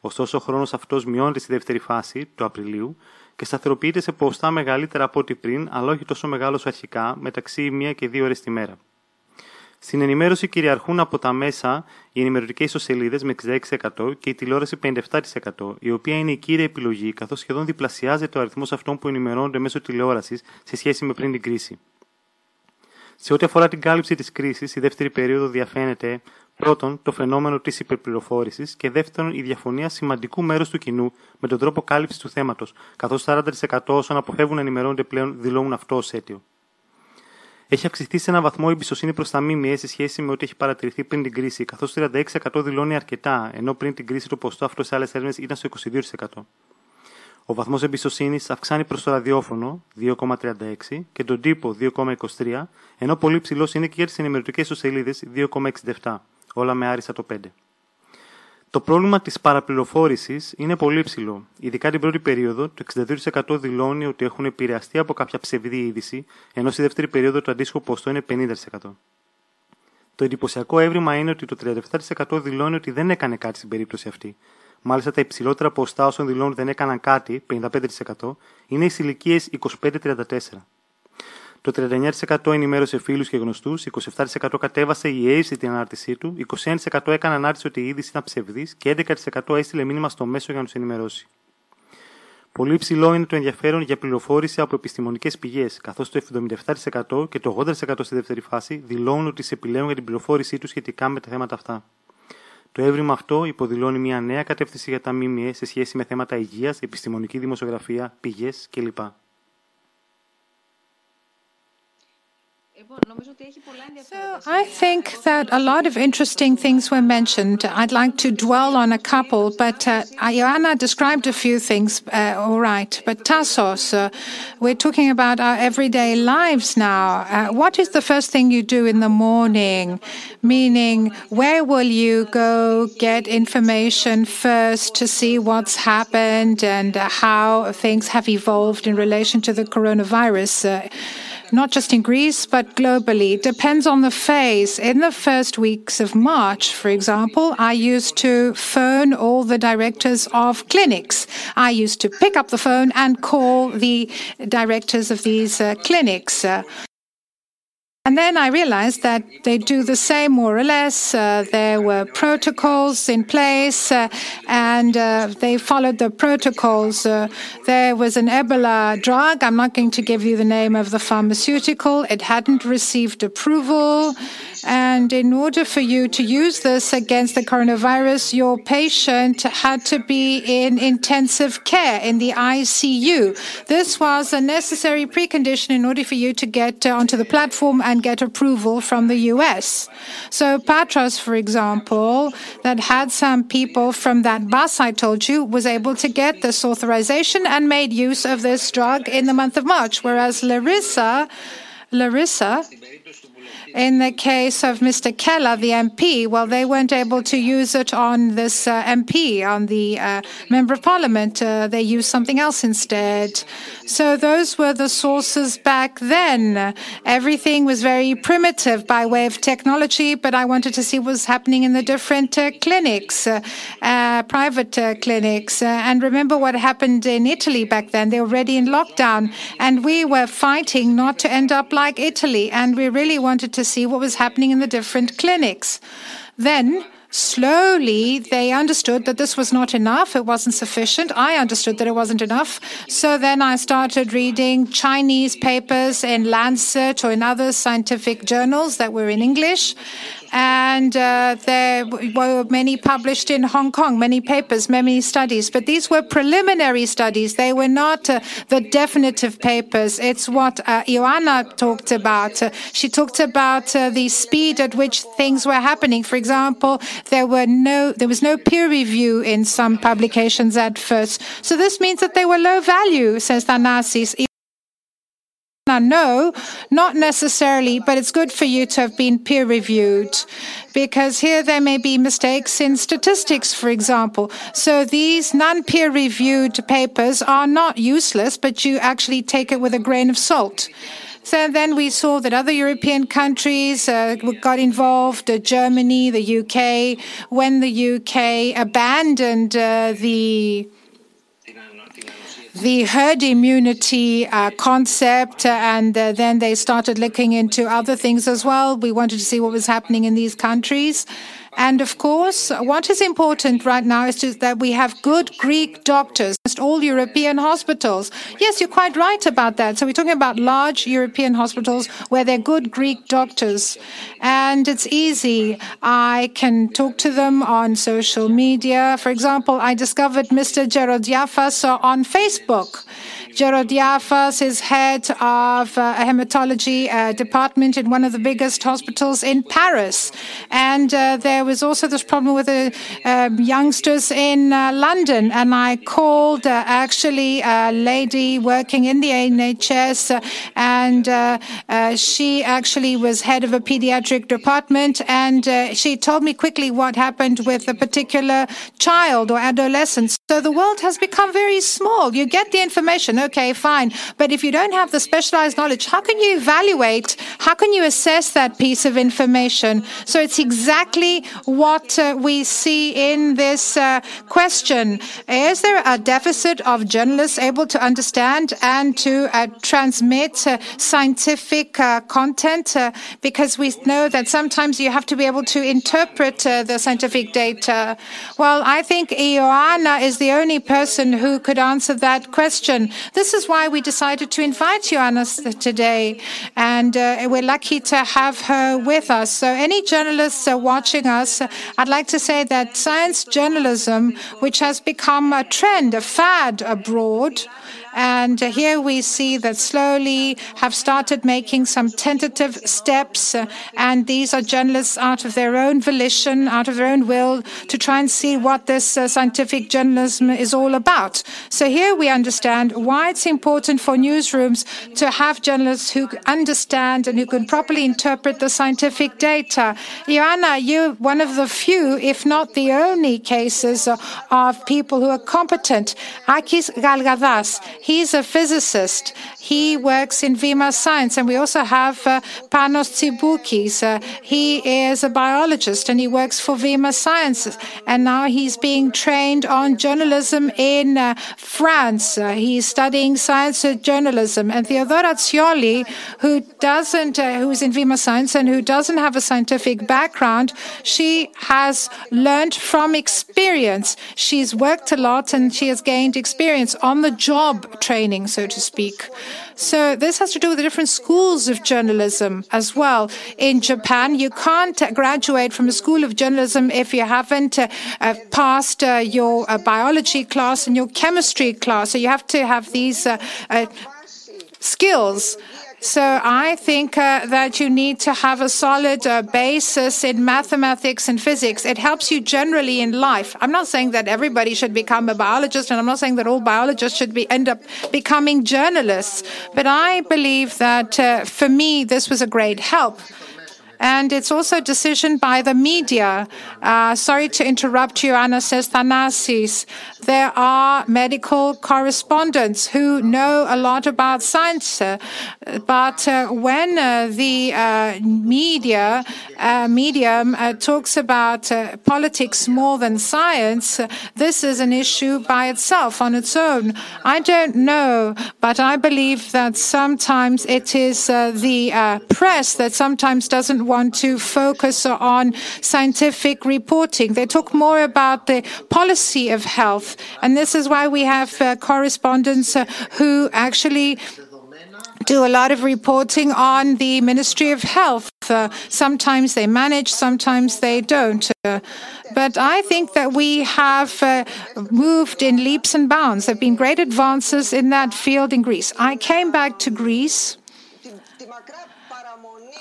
Ωστόσο, ο χρόνος αυτός μειώνεται στη δεύτερη φάση, του Απριλίου, και σταθεροποιείται σε ποστά μεγαλύτερα από ό,τι πριν, αλλά όχι τόσο μεγάλος αρχικά, μεταξύ μία και δύο ώρες τη μέρα. Στην ενημέρωση κυριαρχούν από τα μέσα οι ενημερωτικές ισοσελίδε με 66% και η τηλεόραση 57%, η οποία είναι η κύρια επιλογή, καθώς σχεδόν διπλασιάζεται ο αριθμός αυτών που ενημερώνονται μέσω τηλεόρασης σε σχέση με πριν την κρίση. Σε ό,τι αφορά την κάλυψη της κρίσης, η δεύτερη περίοδο διαφαίνεται πρώτον το φαινόμενο της υπερπληροφόρησης και δεύτερον η διαφωνία σημαντικού μέρους του κοινού με τον τρόπο κάλυψης του θέματος, καθώς 40% όσων αποφεύγουν να ενημερώνονται πλέον δηλώνουν αυτό ως αίτιο. Έχει αυξηθεί σε έναν βαθμό η εμπιστοσύνη προς τα ΜΜΕ σε σχέση με ό,τι έχει παρατηρηθεί πριν την κρίση, καθώς 36% δηλώνει αρκετά, ενώ πριν την κρίση το ποστό αυτό σε άλλες έρευνες ήταν στο 22%. Ο βαθμός εμπιστοσύνης αυξάνει προς το ραδιόφωνο 2,36 και τον τύπο 2,23, ενώ πολύ ψηλός είναι και για τις ενημερωτικές ιστοσελίδες 2,67, όλα με άριστα το 5. Το πρόβλημα της παραπληροφόρησης είναι πολύ ψηλό. Ειδικά την πρώτη περίοδο, το 62% δηλώνει ότι έχουν επηρεαστεί από κάποια ψευδή είδηση, ενώ στη δεύτερη περίοδο το αντίστοιχο ποστό είναι 50%. Το εντυπωσιακό έβριμα είναι ότι το 37% δηλώνει ότι δεν έκανε κάτι στην περίπτωση αυτή, Μάλιστα, τα υψηλότερα ποστά όσων δηλώνουν δεν έκαναν κάτι, 55%, είναι οι ηλικίες 25-34. Το 39% ενημέρωσε φίλους και γνωστούς, 27% κατέβασε η AIDS την ανάρτησή του, 21% έκανε ανάρτηση ότι η είδηση ήταν ψευδής και 11% έστειλε μήνυμα στο μέσο για να τους ενημερώσει. Πολύ υψηλό είναι το ενδιαφέρον για πληροφόρηση από επιστημονικές πηγές, καθώς το 77% και το 80% στη δεύτερη φάση δηλώνουν ότι σε επιλέγουν για την πληροφόρησή τους σχετικά με τα θέματα αυτά. Το έβριμα αυτό υποδηλώνει μια νέα κατεύθυνση για τα ΜΜΕ σε σχέση με θέματα υγείας, επιστημονική δημοσιογραφία, πηγές κλπ. So I think that a lot of interesting things were mentioned. I'd like to dwell on a couple, but uh, Ioanna described a few things, uh, all right. But Tassos, uh, we're talking about our everyday lives now. Uh, what is the first thing you do in the morning? Meaning, where will you go get information first to see what's happened and how things have evolved in relation to the coronavirus? Not just in Greece, but globally. Depends on the phase. In the first weeks of March, for example, I used to phone all the directors of clinics. I used to pick up the phone and call the directors of these uh, clinics. Uh, and then I realized that they do the same more or less. Uh, there were protocols in place uh, and uh, they followed the protocols. Uh, there was an Ebola drug. I'm not going to give you the name of the pharmaceutical. It hadn't received approval. And in order for you to use this against the coronavirus, your patient had to be in intensive care in the ICU. This was a necessary precondition in order for you to get uh, onto the platform and get approval from the US. So Patras, for example, that had some people from that bus I told you, was able to get this authorization and made use of this drug in the month of March, whereas Larissa, Larissa in the case of Mr. Kellas, the MP, well, they weren't able to use it on this uh, MP, on the uh, Member of Parliament. Uh, they used something else instead. So those were the sources back then. Everything was very primitive by way of technology, but I wanted to see what was happening in the different uh, clinics, uh, uh, private clinics. and remember what happened in Italy back then. They were already in lockdown, and we were fighting not to end up like Italy. And we really wanted to see what was happening in the different clinics. Then, slowly they understood that this was not enough. It wasn't sufficient. I understood that it wasn't enough. So then I started reading Chinese papers in Lancet or in other scientific journals that were in English and uh, there were many published in Hong Kong, many papers, many studies. But these were preliminary studies. They were not uh, the definitive papers. It's what uh, Ioanna talked about. She talked about uh, the speed at which things were happening. For example, there were no, there was no peer review in some publications at first. So this means that they were low value, says Thanasis. No, not necessarily, but it's good for you to have been peer reviewed because here there may be mistakes in statistics, for example. So these non peer reviewed papers are not useless, but you actually take it with a grain of salt. So then we saw that other European countries uh, got involved, uh, Germany, the UK, when the UK abandoned uh, the the herd immunity uh, concept, and uh, then they started looking into other things as well. We wanted to see what was happening in these countries. And of course, what is important right now is just that we have good Greek doctors, all European hospitals. Yes, you're quite right about that. So we're talking about large European hospitals where they're good Greek doctors. And it's easy. I can talk to them on social media. For example, I discovered Mr. Gerotziafas on Facebook. Gerotziafas is head of uh, a hematology uh, department in one of the biggest hospitals in Paris. And uh, there was also this problem with the um, youngsters in London. And I called actually a lady working in the NHS, and she actually was head of a pediatric department. And she told me quickly what happened with a particular child or adolescent. So the world has become very small. You get the information okay, fine. But if you don't have the specialized knowledge, how can you evaluate? How can you assess that piece of information? So it's exactly what uh, we see in this uh, question. Is there a deficit of journalists able to understand and to uh, transmit uh, scientific uh, content? Uh, because we know that sometimes you have to be able to interpret the scientific data. Well, I think Ioanna is the only person who could answer that question. This is why we decided to invite Ioanna today, and uh, we're lucky to have her with us. So, any journalists watching us, I'd like to say that science journalism, which has become a trend, a fad abroad, and here we see that slowly have started making some tentative steps. And these are journalists out of their own volition, out of their own will, to try and see what this uh, scientific journalism is all about. So here we understand why it's important for newsrooms to have journalists who understand and who can properly interpret the scientific data. Ioanna, you're one of the few, if not the only cases of people who are competent. Akis Galgadas, He's a physicist. He works in Vima Science. And we also have uh, Panos Tsiboukis. Uh, he is a biologist and he works for Vima Sciences. And now he's being trained on journalism in uh, France. Uh, he's studying science journalism. And Theodora Tsioli, who doesn't, uh, who's in Vima Science and who doesn't have a scientific background, she has learned from experience. She's worked a lot and she has gained experience on the job training, so to speak. So this has to do with the different schools of journalism as well. In Japan, you can't graduate from a school of journalism if you haven't uh, uh, passed uh, your uh, biology class and your chemistry class. So you have to have these uh, uh, skills. So I think uh, that you need to have a solid uh, basis in mathematics and physics. It helps you generally in life. I'm not saying that everybody should become a biologist, and I'm not saying that all biologists should be end up becoming journalists. But I believe that uh, for me, this was a great help. And it's also a decision by the media. Uh, sorry to interrupt you, Anna says Thanasis. There are medical correspondents who know a lot about science. Uh, but uh, when uh, the uh, media uh, medium talks about politics more than science, this is an issue by itself, on its own. I don't know, but I believe that sometimes it is the press that sometimes doesn't want to focus on scientific reporting. They talk more about the policy of health. And this is why we have uh, correspondents uh, who actually do a lot of reporting on the Ministry of Health. Uh, sometimes they manage, sometimes they don't. Uh, but I think that we have uh, moved in leaps and bounds. There have been great advances in that field in Greece. I came back to Greece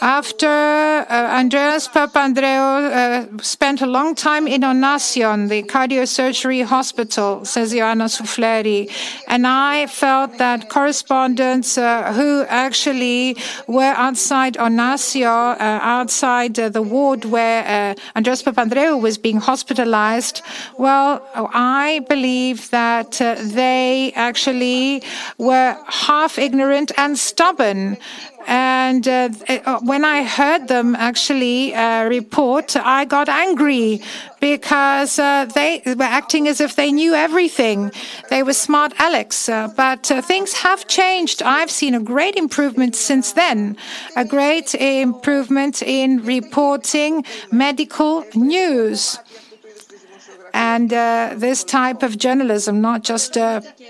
after uh, Andreas Papandreou uh, spent a long time in Onasion, the cardiosurgery hospital, says Ioanna Soufleri, and I felt that correspondents uh, who actually were outside Onasio, outside the ward where Andreas Papandreou was being hospitalized, well, I believe that they actually were half ignorant and stubborn. And uh, when I heard them actually uh, report, I got angry because uh, they were acting as if they knew everything. They were smart Alex. Uh, but uh, things have changed. I've seen a great improvement since then, a great improvement in reporting medical news. And uh, this type of journalism, not just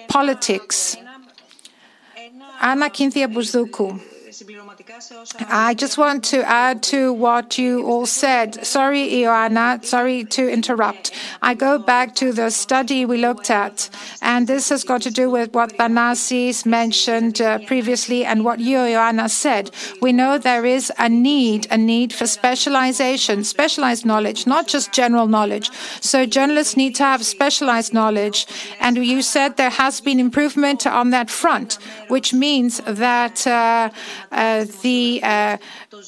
politics. Anna Kynthia Bousdoukou. I just want to add to what you all said. Sorry, Ioanna, sorry to interrupt. I go back to the study we looked at, and this has got to do with what Thanasis mentioned uh, previously and what you, Ioanna, said. We know there is a need, a need for specialization, specialized knowledge, not just general knowledge. So journalists need to have specialized knowledge. And you said there has been improvement on that front, which means that uh, uh, the uh,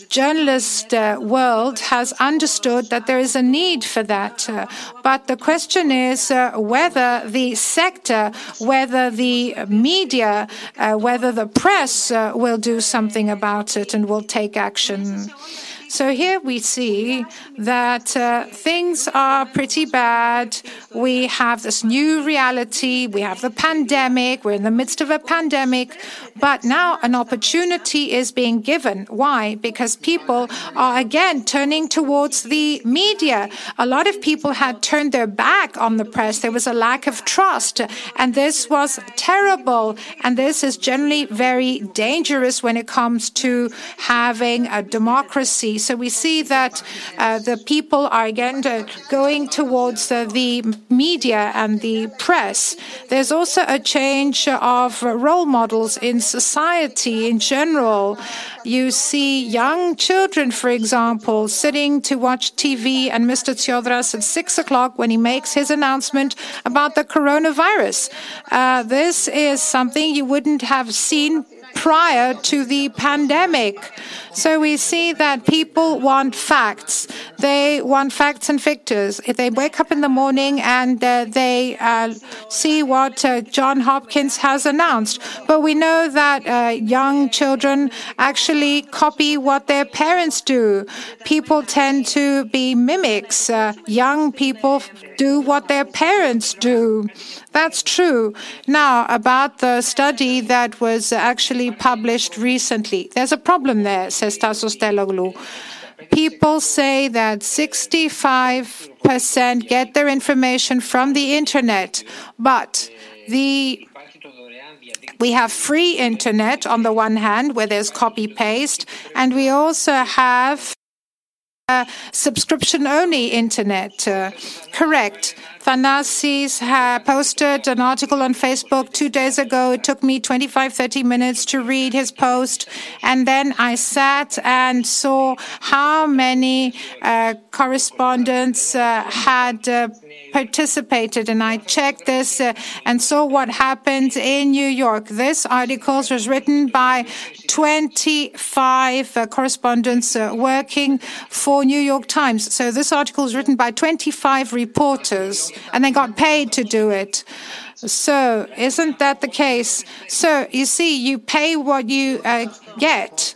journalist uh, world has understood that there is a need for that. Uh, but the question is uh, whether the sector, whether the media, uh, whether the press will do something about it and will take action. So here we see that uh, things are pretty bad. We have this new reality. We have the pandemic. We're in the midst of a pandemic. But now an opportunity is being given. Why? Because people are again turning towards the media. A lot of people had turned their back on the press. There was a lack of trust. And this was terrible. And this is generally very dangerous when it comes to having a democracy. So we see that uh, the people are again going towards uh, the media and the press. There's also a change of role models in society in general. You see young children, for example, sitting to watch TV and Mr. Tsiodras at six o'clock when he makes his announcement about the coronavirus. Uh, this is something you wouldn't have seen prior to the pandemic. So we see that people want facts. They want facts and figures. They wake up in the morning and uh, they uh, see what uh, John Hopkins has announced. But we know that uh, young children actually copy what their parents do. People tend to be mimics. Uh, young people do what their parents do. That's true. Now, about the study that was actually published recently, there's a problem there, says Tassos Teloglou. People say that 65% get their information from the internet, but the we have free internet on the one hand, where there's copy paste, and we also have subscription only internet. Uh, correct. Thanasis posted an article on Facebook two days ago. It took me 25, 30 minutes to read his post. And then I sat and saw how many uh, correspondents uh, had uh, participated. And I checked this uh, and saw what happened in New York. This article was written by 25 uh, correspondents uh, working for New York Times. So this article was written by 25 reporters and they got paid to do it. So, isn't that the case? So, you see, you pay what you uh, get.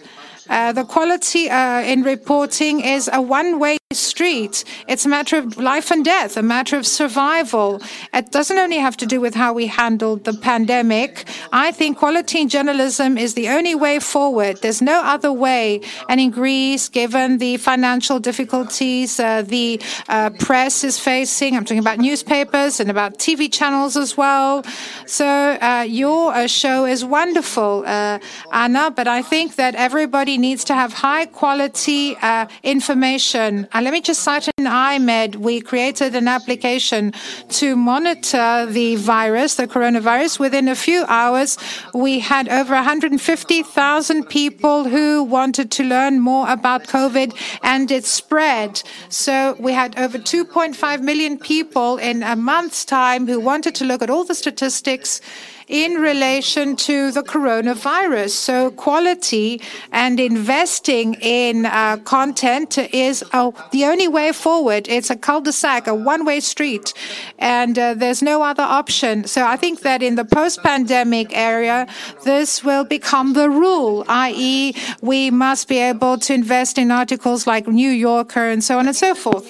Uh, the quality uh, in reporting is a one way street. It's a matter of life and death, a matter of survival. It doesn't only have to do with how we handled the pandemic. I think quality journalism is the only way forward. There's no other way. And in Greece, given the financial difficulties uh, the uh, press is facing, I'm talking about newspapers and about TV channels as well. So uh, your uh, show is wonderful, Anna, but I think that everybody needs to have high quality information. And let me just cite in iMEdD, we created an application to monitor the virus, the coronavirus. Within a few hours, we had over 150,000 people who wanted to learn more about COVID and its spread. So we had over 2.5 million people in a month's time who wanted to look at all the statistics in relation to the coronavirus. So quality and investing in uh, content is uh, the only way forward. It's a cul-de-sac, a one-way street, and uh, there's no other option. So I think that in the post-pandemic area, this will become the rule, i.e., we must be able to invest in articles like New Yorker and so on and so forth.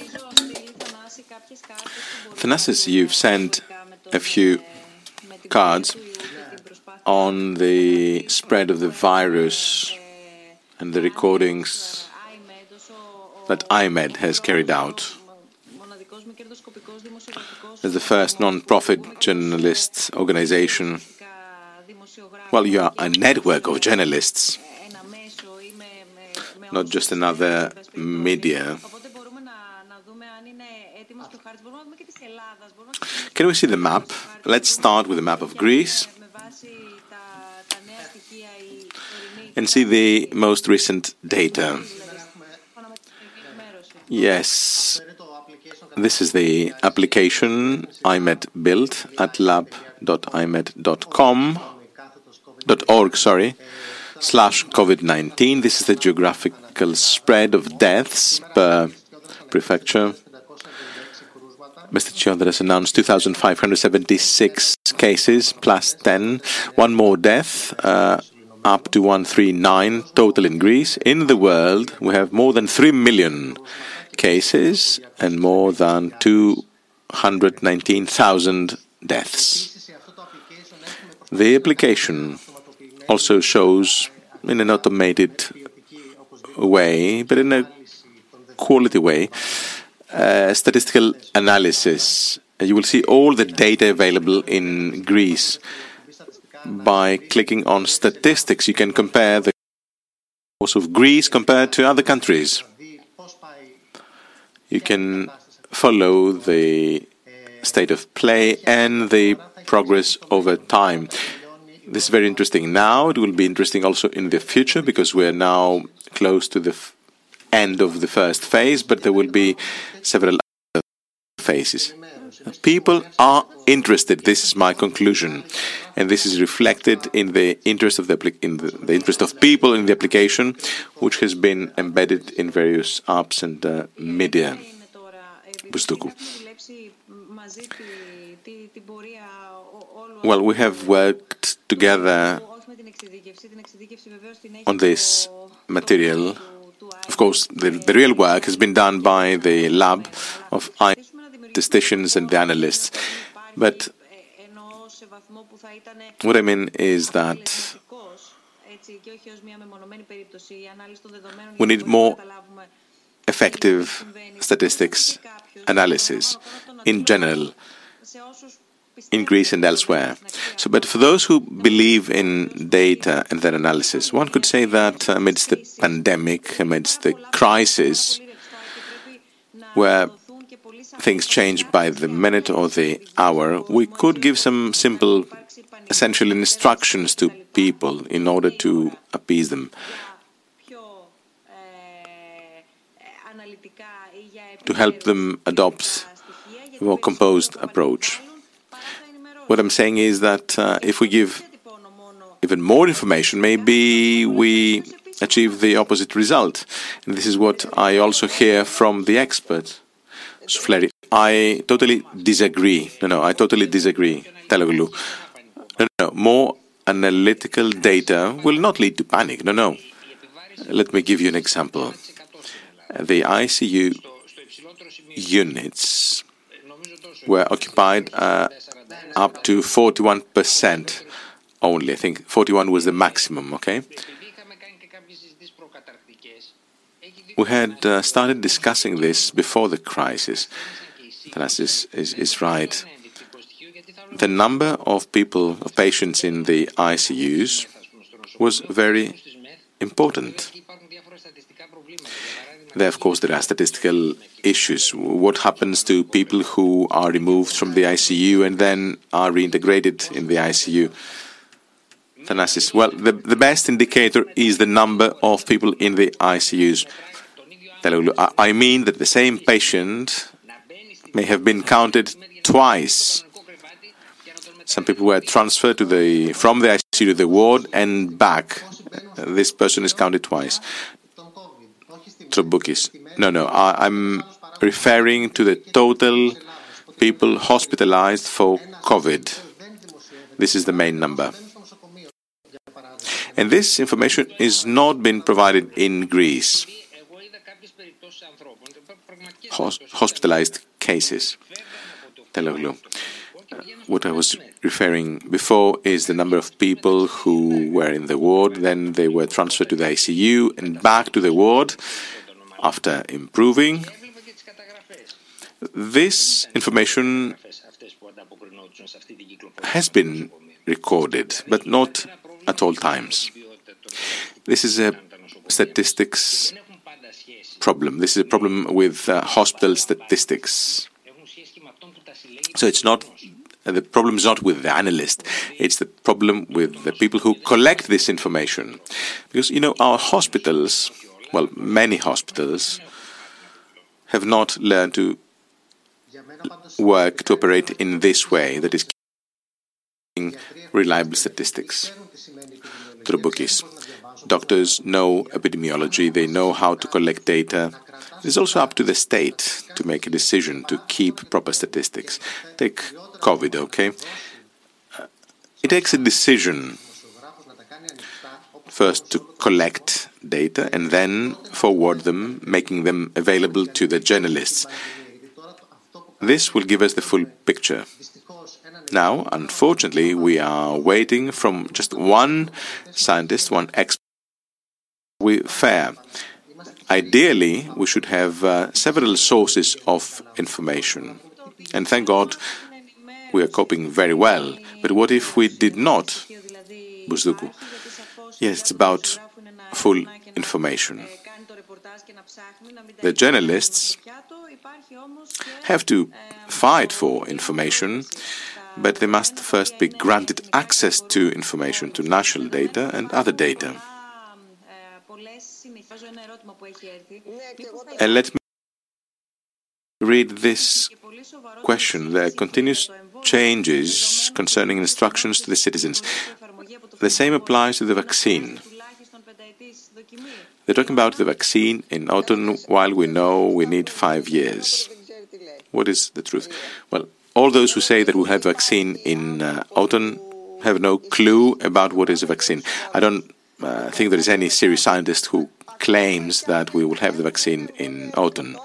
Thanasis, you've sent a few cards on the spread of the virus and the recordings that iMEdD has carried out. As the first non-profit journalist organization, well, you are a network of journalists, not just another media. Can we see the map? Let's start with the map of Greece. And see the most recent data. Yes, this is the application iMEdD built at lab.imed.com .org, sorry, slash COVID-19. This is the geographical spread of deaths per prefecture. Mr. Chondras announced 2,576 cases plus 10, one more death. Uh, up to 139 total in Greece. In the world, we have more than 3 million cases and more than 219,000 deaths. The application also shows in an automated way, but in a quality way, uh, statistical analysis. You will see all the data available in Greece by clicking on statistics, you can compare the course of Greece compared to other countries. You can follow the state of play and the progress over time. This is very interesting now. It will be interesting also in the future because we're now close to the end of the first phase, but there will be several other phases. People are interested. This is my conclusion, and this is reflected in the interest of the in the, the interest of people in the application, which has been embedded in various apps and uh, media. Well, we have worked together on this material. Of course, the, the real work has been done by the lab of I statisticians and the analysts. But what I mean is that we need more effective statistics analysis in general. in Greece and elsewhere. So, but for those who believe in data and their analysis, one could say that amidst the pandemic, amidst the crisis, where things change by the minute or the hour, we could give some simple, essential instructions to people in order to appease them. To help them adopt a more composed approach. What I'm saying is that uh, if we give even more information, maybe we achieve the opposite result. And this is what I also hear from the expert. Soufleri, I totally disagree. No, no, I totally disagree. Teloglou. No, no, more analytical data will not lead to panic. No, no. Let me give you an example. The ICU units were occupied uh, up to 41% only. I think 41 was the maximum, okay? We had uh, started discussing this before the crisis. Thanasis is, is right. The number of people, of patients in the ICUs was very important. There, of course, there are statistical issues. What happens to people who are removed from the ICU and then are reintegrated in the ICU? Thanasis. Well, the, the best indicator is the number of people in the ICUs. I mean that the same patient may have been counted twice. Some people were transferred to the from the ICU to the ward and back. This person is counted twice. Troboukis. No, no, I, am referring to the total people hospitalized for COVID. This is the main number. And this information is not been provided in Greece. Hos hospitalized cases. Teloglou. What I was referring before is the number of people who were in the ward, then they were transferred to the ICU and back to the ward after improving. This information has been recorded, but not at all times. This is a statistics problem. This is a problem with uh, hospital statistics. So it's not the problem is not with the analyst, it's the problem with the people who collect this information. Because, you know, our hospitals, well, many hospitals, have not learned to work to operate in this way, that is, reliable statistics. Troboukis. Doctors know epidemiology, they know how to collect data. It's also up to the state to make a decision to keep proper statistics. Take COVID, okay? Uh, it takes a decision first to collect data and then forward them, making them available to the journalists. This will give us the full picture. Now, unfortunately, we are waiting from just one scientist, one expert. We fair. Ideally, we should have uh, several sources of information. And thank God we are coping very well. But what if we did not? Bousdoukou. Yes, it's about full information. The journalists have to fight for information, but they must first be granted access to information, to national data and other data. And let me read this question. There are continuous changes concerning instructions to the citizens. The same applies to the vaccine. They're talking about the vaccine in autumn while we know we need five years. What is the truth? Well, all those who say that we'll have vaccine in uh, autumn have no clue about what is a vaccine. I don't uh, think there is any serious scientist who claims that we will have the vaccine in autumn.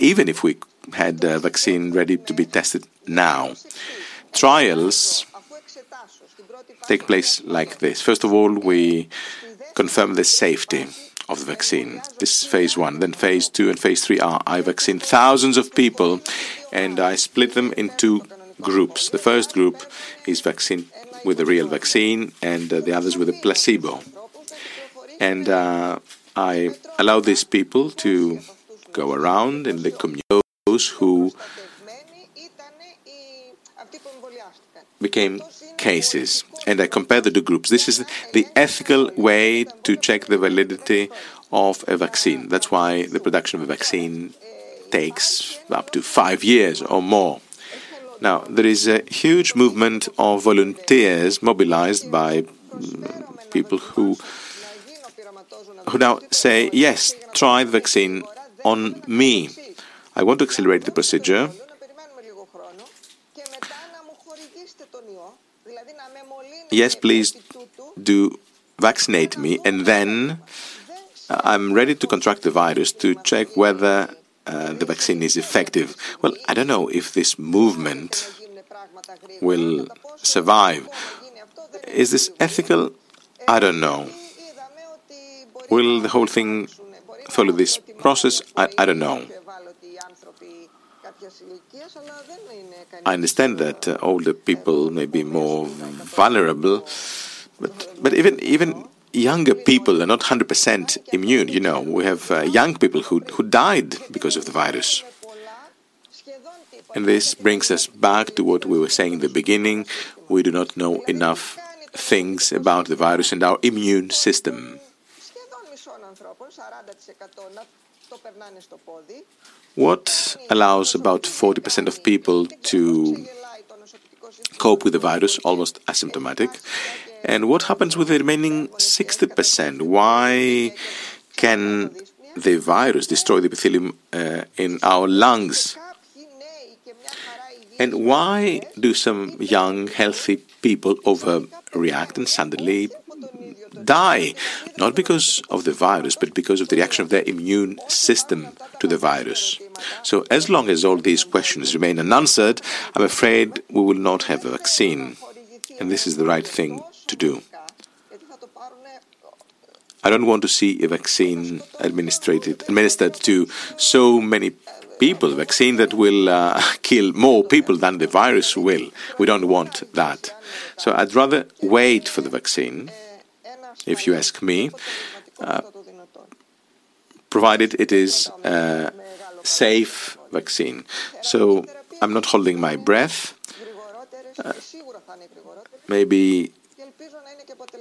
even if we had a vaccine ready to be tested now, trials take place like this. First of all, we confirm the safety of the vaccine. This is phase one. Then phase two and phase three are I vaccine thousands of people and I split them into groups. The first group is vaccine with the real vaccine, and uh, the others with a placebo. And uh, I allow these people to go around and the communicate those who became cases and I compare the two groups. This is the ethical way to check the validity of a vaccine. That's why the production of a vaccine takes up to five years or more. Now, there is a huge movement of volunteers mobilized by people who who now say, yes, try the vaccine on me. I want to accelerate the procedure. Yes, please do vaccinate me, and then I'm ready to contract the virus to check whether uh, the vaccine is effective. Well, I don't know if this movement will survive. Is this ethical? I don't know. Will the whole thing follow this process? I, I don't know. I understand that uh, older people may be more vulnerable, but but even even younger people are not 100% immune. You know, we have uh, young people who who died because of the virus. And this brings us back to what we were saying in the beginning. We do not know enough things about the virus and our immune system. What allows about 40% of people to cope with the virus, almost asymptomatic? And what happens with the remaining 60%? Why can the virus destroy the epithelium uh, in our lungs? And why do some young, healthy people overreact and suddenly die, not because of the virus, but because of the reaction of their immune system to the virus. So, as long as all these questions remain unanswered, I'm afraid we will not have a vaccine. And this is the right thing to do. I don't want to see a vaccine administered, administered to so many people, a vaccine that will uh, kill more people than the virus will. We don't want that. So I'd rather wait for the vaccine if you ask me, uh, provided it is a safe vaccine. So I'm not holding my breath. Uh, maybe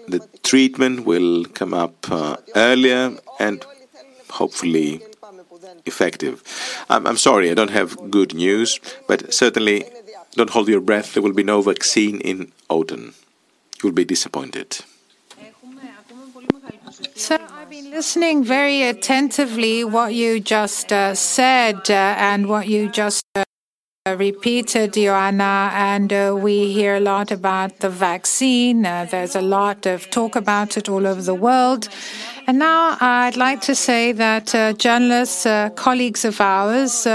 the treatment will come up uh, earlier and hopefully effective. I'm, I'm, sorry, I don't have good news, but certainly don't hold your breath. There will be no vaccine in autumn. You will be disappointed. So I've been listening very attentively what you just uh, said uh, and what you just uh, repeated, Ioanna, and uh, we hear a lot about the vaccine. Uh, there's a lot of talk about it all over the world. And now I'd like to say that uh, journalists, colleagues of ours,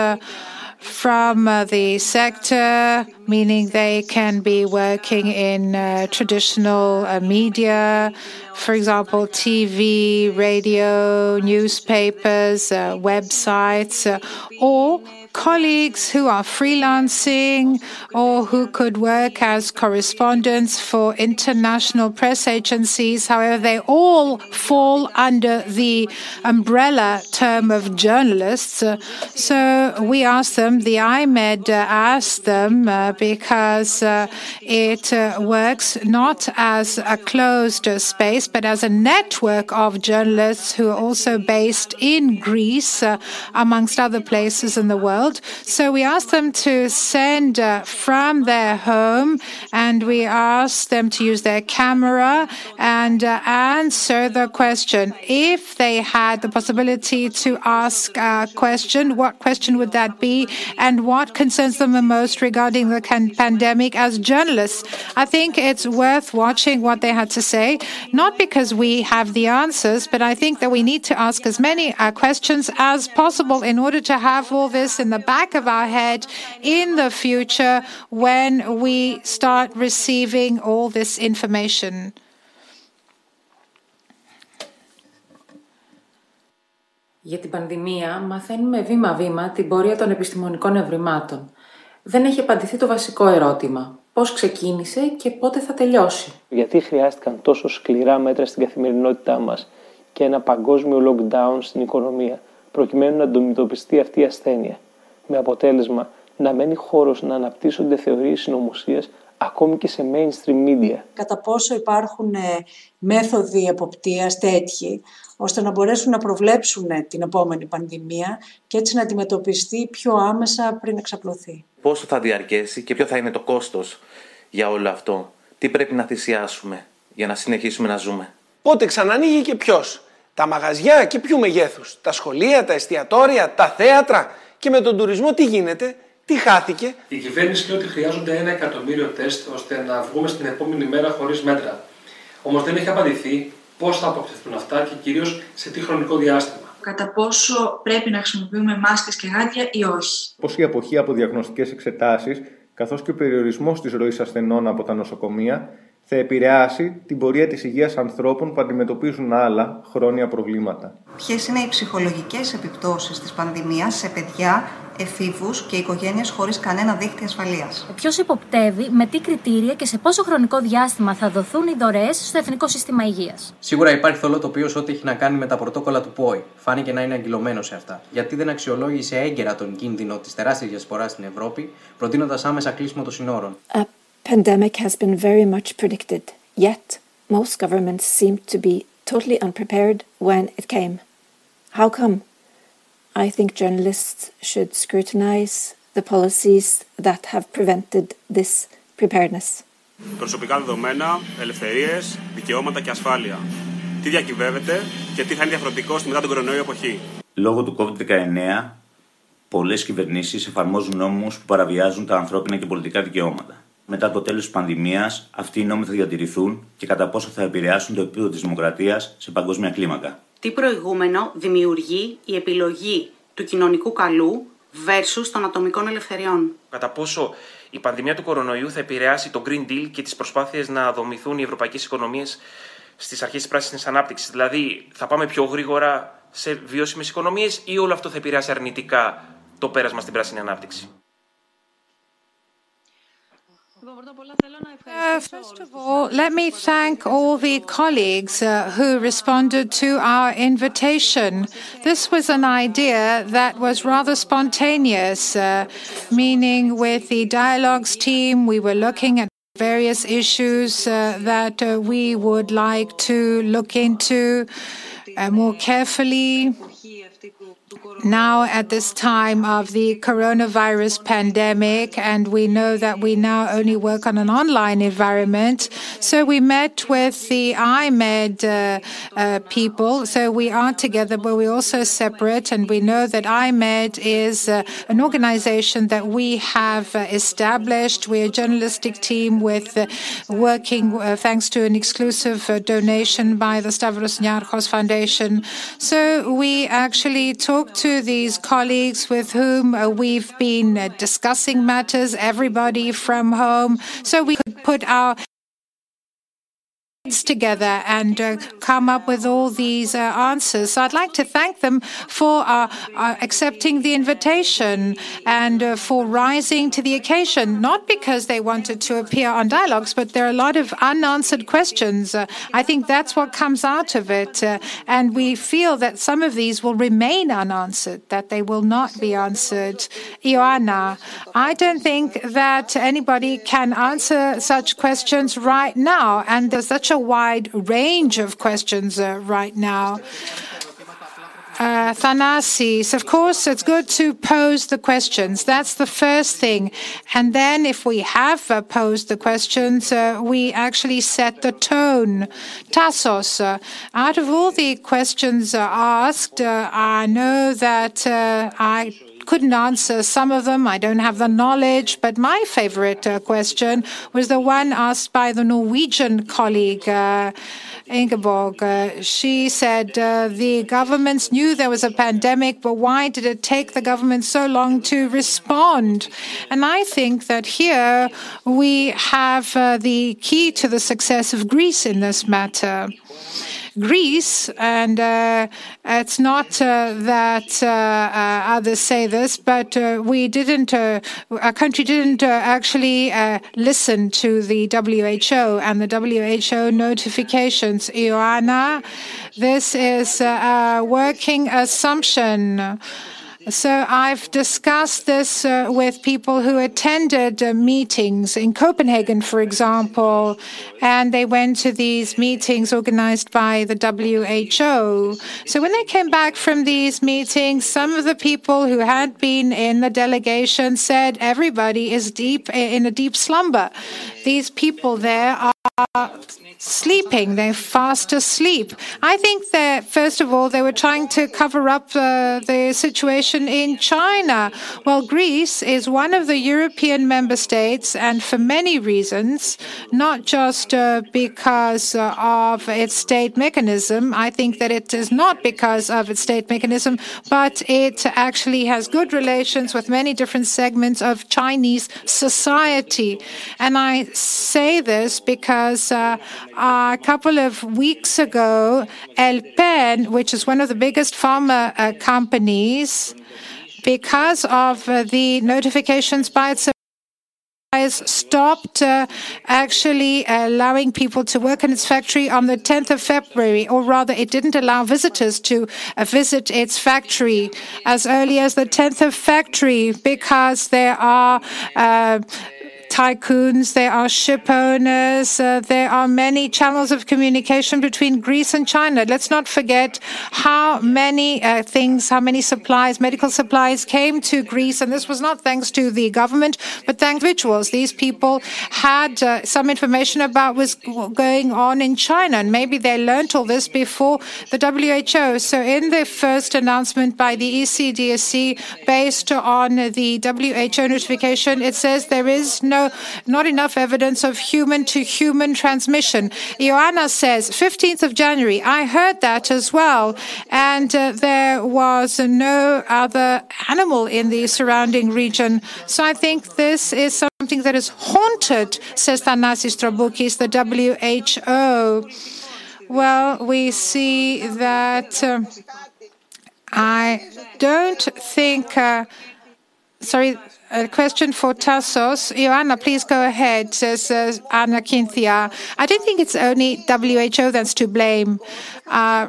from uh, the sector, meaning they can be working in uh, traditional uh, media, for example, TV, radio, newspapers, uh, websites, uh, or colleagues who are freelancing or who could work as correspondents for international press agencies. However, they all fall under the umbrella term of journalists. So we asked them, the iMEdD asked them, uh, because uh, it uh, works not as a closed space, but as a network of journalists who are also based in Greece, uh, amongst other places in the world world. So we asked them to send uh, from their home and we asked them to use their camera and uh, answer the question. If they had the possibility to ask a question, what question would that be? And what concerns them the most regarding the pandemic as journalists? I think it's worth watching what they had to say, not because we have the answers, but I think that we need to ask as many uh, questions as possible in order to have all this in the back of our head in the future when we start receiving all this information. Για την πανδημία μαθαίνουμε βήμα-βήμα την πορεία των επιστημονικών ευρημάτων. δεν έχει απαντηθεί το βασικό ερώτημα. Πώς ξεκίνησε και πότε θα τελειώσει; Γιατί χρειάστηκαν τόσο σκληρά μέτρα στην καθημερινότητά μας και ένα παγκόσμιο lockdown στην οικονομία, προκειμένου να αντιμετωπιστεί αυτή η ασθένεια, με αποτέλεσμα να μένει χώρος να αναπτύσσονται θεωρίες συνωμοσίας ακόμη και σε mainstream media. Κατά πόσο υπάρχουν ε, μέθοδοι εποπτείας τέτοιοι, ώστε να μπορέσουν να προβλέψουν ε, την επόμενη πανδημία και έτσι να αντιμετωπιστεί πιο άμεσα πριν εξαπλωθεί; Πόσο θα διαρκέσει και ποιο θα είναι το κόστος για όλο αυτό; Τι πρέπει να θυσιάσουμε για να συνεχίσουμε να ζούμε; Πότε ξανανοίγει και ποιος; Τα μαγαζιά και ποιου μεγέθους; Τα σχολεία, τα εστιατόρια, τα θέατρα; Και με τον τουρισμό τι γίνεται. Τι χάθηκε. Η κυβέρνηση λέει ότι χρειάζονται ένα εκατομμύριο τεστ ώστε να βγούμε στην επόμενη μέρα χωρίς μέτρα. Όμως δεν έχει απαντηθεί πώς θα αποκτηθούν αυτά και κυρίως σε τι χρονικό διάστημα. Κατά πόσο πρέπει να χρησιμοποιούμε μάσκες και γάντια ή όχι. Πώς η αποχή από διαγνωστικές εξετάσεις καθώς και ο περιορισμός της ροής ασθενών από τα νοσοκομεία θα επηρεάσει την πορεία της υγείας ανθρώπων που αντιμετωπίζουν άλλα χρόνια προβλήματα. Ποιες είναι οι ψυχολογικές επιπτώσεις της πανδημίας σε παιδιά, εφήβους και οικογένειες χωρίς κανένα δίκτυο ασφαλείας; Ποιος υποπτεύει, με τι κριτήρια και σε πόσο χρονικό διάστημα θα δοθούν οι δωρεές στο Εθνικό Σύστημα Υγείας; Σίγουρα υπάρχει θολό τοπίο σε ό,τι έχει να κάνει με τα πρωτόκολλα του ΠΟΗ. Φάνηκε να είναι αγκυλωμένο σε αυτά. Γιατί δεν αξιολόγησε έγκαιρα τον κίνδυνο της τεράστιας διασποράς στην Ευρώπη, προτείνοντας άμεσα κλείσιμο των συνόρων pandemic has been very much predicted, yet most governments seemed to be totally unprepared when it came. How come? I think journalists should scrutinize the policies that have prevented this preparedness. Προσωπικά δεδομένα, ελευθερίες, δικαιώματα και ασφάλεια. Τι διακυβεύεται και τι θα είναι διαφορετικό στη μετά τον κορονοϊό εποχή. Λόγω του COVID-19, πολλές κυβερνήσεις εφαρμόζουν νόμους που παραβιάζουν τα ανθρώπινα και πολιτικά δικαιώματα Μετά το τέλος της πανδημίας αυτοί οι νόμοι θα διατηρηθούν και κατά πόσο θα επηρεάσουν το επίπεδο της δημοκρατίας σε παγκόσμια κλίμακα. Τι προηγούμενο δημιουργεί η επιλογή του κοινωνικού καλού versus των ατομικών ελευθεριών; Κατά πόσο η πανδημία του κορονοϊού θα επηρεάσει το Green Deal και τις προσπάθειες να δομηθούν οι ευρωπαϊκές οικονομίες στις αρχές της πράσινης ανάπτυξης; Δηλαδή, θα πάμε πιο γρήγορα σε βιώσιμες οικονομίες ή όλο αυτό θα επηρεάσει αρνητικά το πέρασμα στην πράσινη ανάπτυξη; Uh, first of all, let me thank all the colleagues uh, who responded to our invitation. This was an idea that was rather spontaneous, uh, meaning with the dialogues team, we were looking at various issues uh, that uh, we would like to look into uh, more carefully now at this time of the coronavirus pandemic, and we know that we now only work on an online environment. So we met with the iMEdD uh, uh, people. So we are together, but we're also separate, and we know that iMEdD is uh, an organization that we have uh, established. We're a journalistic team with uh, working uh, thanks to an exclusive donation by the Stavros Niarchos Foundation. So we actually talked to these colleagues with whom uh, we've been uh, discussing matters, everybody from home, so we could put our together and uh, come up with all these uh, answers. So I'd like to thank them for uh, uh accepting the invitation and uh, for rising to the occasion, not because they wanted to appear on dialogues, but there are a lot of unanswered questions. Uh, I think that's what comes out of it. and we feel that some of these will remain unanswered, that they will not be answered. Ioanna, I don't think that anybody can answer such questions right now. And there's such a wide range of questions uh, right now. Uh, Thanasis, of course, it's good to pose the questions. That's the first thing. And then, if we have uh, posed the questions, uh, we actually set the tone. Tassos, uh, out of all the questions uh, asked, I know that I couldn't answer some of them. I don't have the knowledge. But my favorite uh, question was the one asked by the Norwegian colleague. Uh, Ingeborg. Uh, she said uh, the governments knew there was a pandemic, but why did it take the government so long to respond? And I think that here we have uh, the key to the success of Greece in this matter. Greece, and uh, it's not uh, that uh, uh, others say this, but we didn't, our country didn't actually listen to the WHO and the WHO notifications. Ioanna, this is a working assumption. So I've discussed this uh, with people who attended uh, meetings in Copenhagen, for example, and they went to these meetings organized by the WHO. So when they came back from these meetings, some of the people who had been in the delegation said everybody is deep in a deep slumber. These people there are sleeping. They're fast asleep. I think that, first of all, they were trying to cover up uh, the situation in China. Well, Greece is one of the European member states, and for many reasons, not just uh, because uh, of its state mechanism. I think that it is not because of its state mechanism, but it actually has good relations with many different segments of Chinese society. And I say this because uh, a couple of weeks ago, ELPEN, which is one of the biggest pharma uh, companies, because of uh, the notifications by its has stopped uh, actually allowing people to work in its factory on the 10th of February, or rather, it didn't allow visitors to uh, visit its factory as early as the 10th of February because there are. Uh, tycoons, there are ship owners, uh, there are many channels of communication between Greece and China. Let's not forget how many uh, things, how many supplies, medical supplies came to Greece, and this was not thanks to the government, but thanks to individuals. These people had uh, some information about what's going on in China, and maybe they learned all this before the WHO. So, in the first announcement by the ECDC, based on the WHO notification, it says there is no not enough evidence of human to human transmission. Ioanna says, 15th of January, I heard that as well. And uh, there was no other animal in the surrounding region. So I think this is something that is haunted, says Thanasis Troboukis, the WHO. Well, we see that uh, I don't think, uh, sorry, a question for Tassos. Ioanna, please go ahead, says Anna Kynthia. I don't think it's only WHO that's to blame. Uh,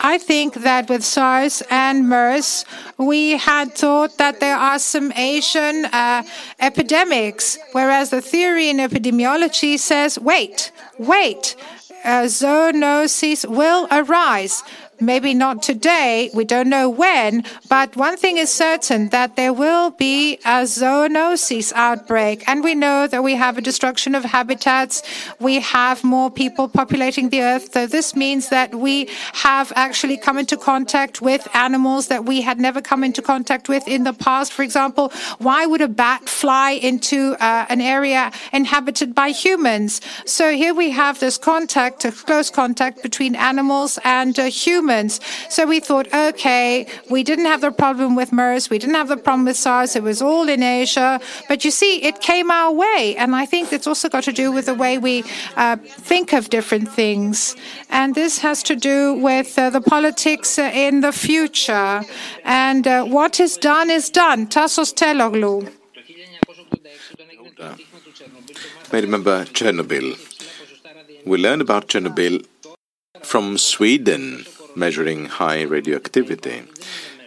I think that with SARS and MERS, we had thought that there are some Asian uh, epidemics, whereas the theory in epidemiology says, wait, wait, uh, zoonoses will arise. Maybe not today, we don't know when, but one thing is certain that there will be a zoonosis outbreak. And we know that we have a destruction of habitats, we have more people populating the earth. So this means that we have actually come into contact with animals that we had never come into contact with in the past. For example, why would a bat fly into uh, an area inhabited by humans? So here we have this contact, a close contact between animals and uh, humans So we thought, okay, we didn't have the problem with MERS, we didn't have the problem with SARS, it was all in Asia. But you see, it came our way. And I think it's also got to do with the way we uh, think of different things. And this has to do with uh, the politics uh, in the future. And uh, what is done is done. Tassos Teloglou. I remember Chernobyl. We learned about Chernobyl from Sweden measuring high radioactivity.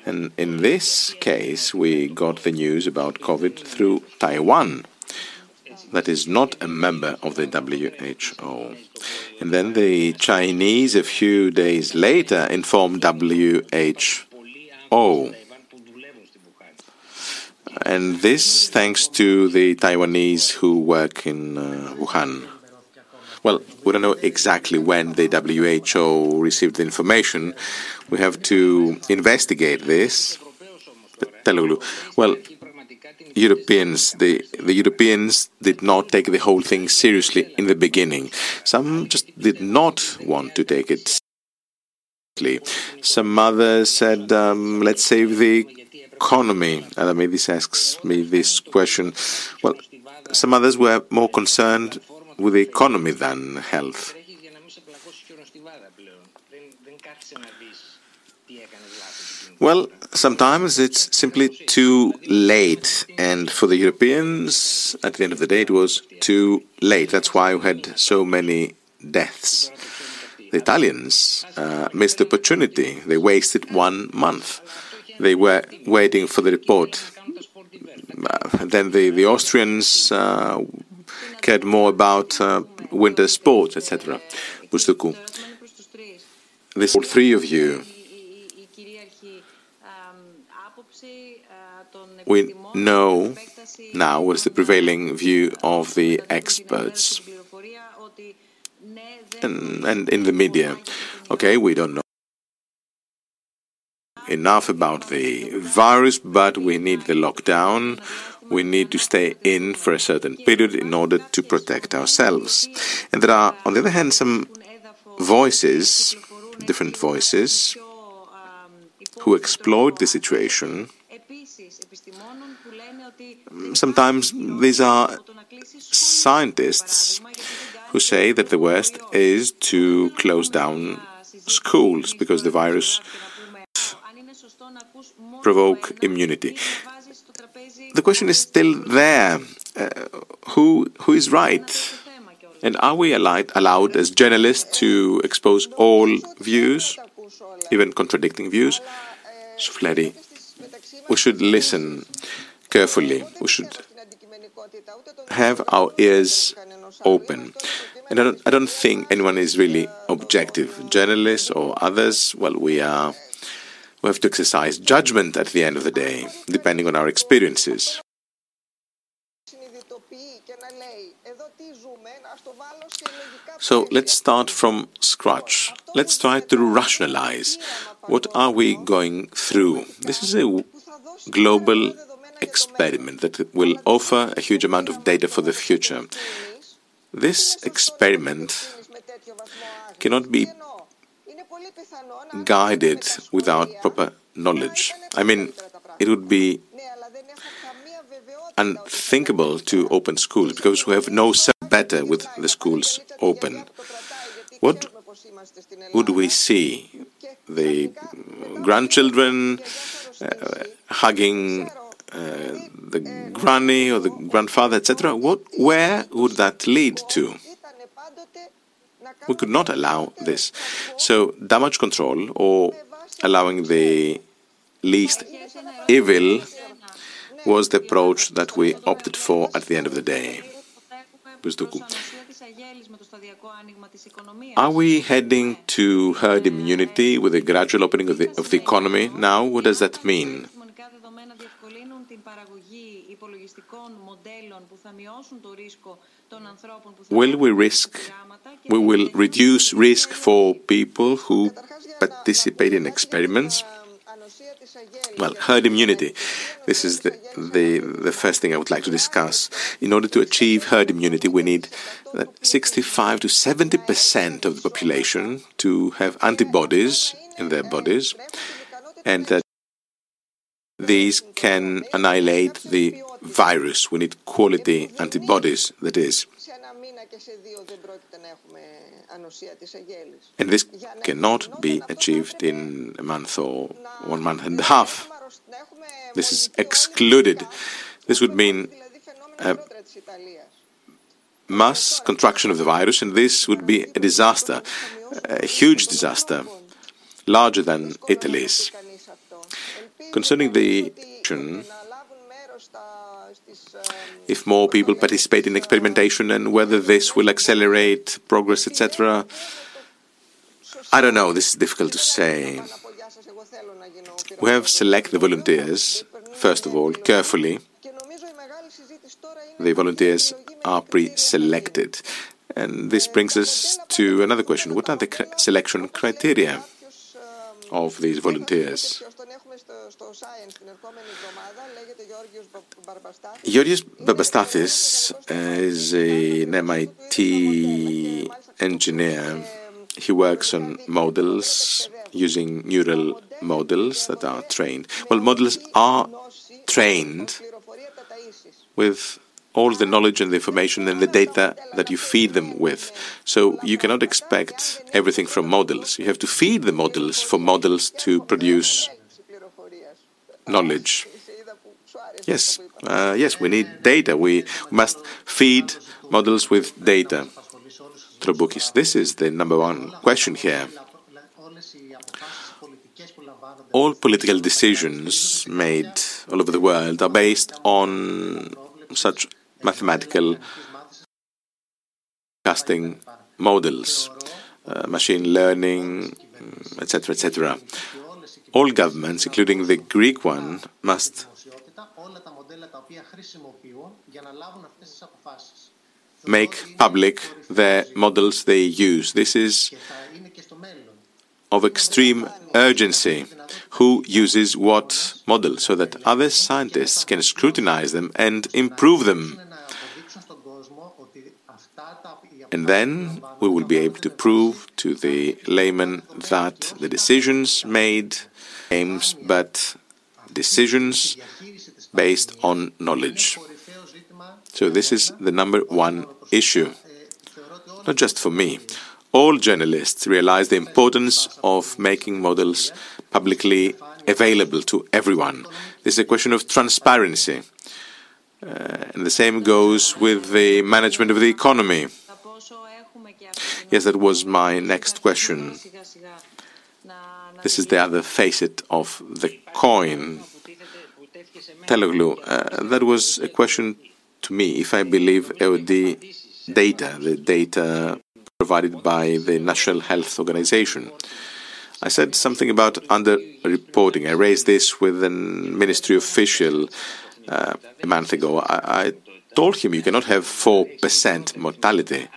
And in this case, we got the news about COVID through Taiwan, that is not a member of the WHO. And then the Chinese, a few days later, informed WHO. And this thanks to the Taiwanese who work in uh, Wuhan. Well, we don't know exactly when the WHO received the information. We have to investigate this. Well, Europeans, the, the Europeans did not take the whole thing seriously in the beginning. Some just did not want to take it seriously. Some others said, um, let's save the economy. This asks me this question. Well, some others were more concerned with the economy than health. Well, sometimes it's simply too late. And for the Europeans, at the end of the day, it was too late. That's why we had so many deaths. The Italians uh, missed the opportunity. They wasted one month. They were waiting for the report. Uh, then the, the Austrians uh, cared more about uh, winter sports, etc. Bousdoukou. This all three of you we know now what is the prevailing view of the experts and, and in the media. Okay, we don't know enough about the virus, but we need the lockdown. We need to stay in for a certain period in order to protect ourselves. And there are, on the other hand, some voices, different voices, who exploit the situation Sometimes these are scientists who say that the worst is to close down schools because the virus provoke immunity. The question is still there. Uh, who who is right? And are we allowed, allowed as journalists to expose all views, even contradicting views? Soufleri, we should listen carefully. We should have our ears open. And I don't, I don't think anyone is really objective. Journalists or others, well, we are. We have to exercise judgment at the end of the day, depending on our experiences. So let's start from scratch. Let's try to rationalize what are we going through. This is a global experiment that will offer a huge amount of data for the future. This experiment cannot be guided without proper knowledge. I mean, it would be unthinkable to open schools because we have no better with the schools open. What would we see? The grandchildren uh, hugging uh, the granny or the grandfather, etc., what, where would that lead to? We could not allow this. So, damage control or allowing the least evil was the approach that we opted for at the end of the day. Are we heading to herd immunity with a gradual opening of the, of the economy now? What does that mean? Will we risk, we will reduce risk for people who participate in experiments? Well, herd immunity. This is the, the, the first thing I would like to discuss. In order to achieve herd immunity, we need 65 to 70 percent of the population to have antibodies in their bodies, and that these can annihilate the virus. We need quality antibodies, that is. And this cannot be achieved in a month or one month and a half. This is excluded. This would mean a mass contraction of the virus, and this would be a disaster, a huge disaster, larger than Italy's. Concerning the action, if more people participate in experimentation and whether this will accelerate progress, etc. I don't know, this is difficult to say. We have select the volunteers, first of all, carefully. The volunteers are pre-selected. And this brings us to another question. What are the selection criteria of these volunteers? Georgios Barbastathis is an MIT engineer. He works on models using neural models that are trained. Well, models are trained with all the knowledge and the information and the data that you feed them with. So you cannot expect everything from models. You have to feed the models for models to produce knowledge. Yes, uh, yes, we need data. We must feed models with data. Troboukis, this is the number one question here. All political decisions made all over the world are based on such mathematical casting models, uh, machine learning, etc., etc. All governments, including the Greek one, must make public the models they use. This is of extreme urgency. Who uses what model so that other scientists can scrutinize them and improve them? And then we will be able to prove to the layman that the decisions made but decisions based on knowledge. So this is the number one issue, not just for me. All journalists realize the importance of making models publicly available to everyone. This is a question of transparency. Uh, and the same goes with the management of the economy. Yes, that was my next question. This is the other facet of the coin. Teloglou, uh, that was a question to me if I believe EOD data, the data provided by the National Health Organization. I said something about underreporting. I raised this with a ministry official uh, a month ago. I, I told him you cannot have 4% mortality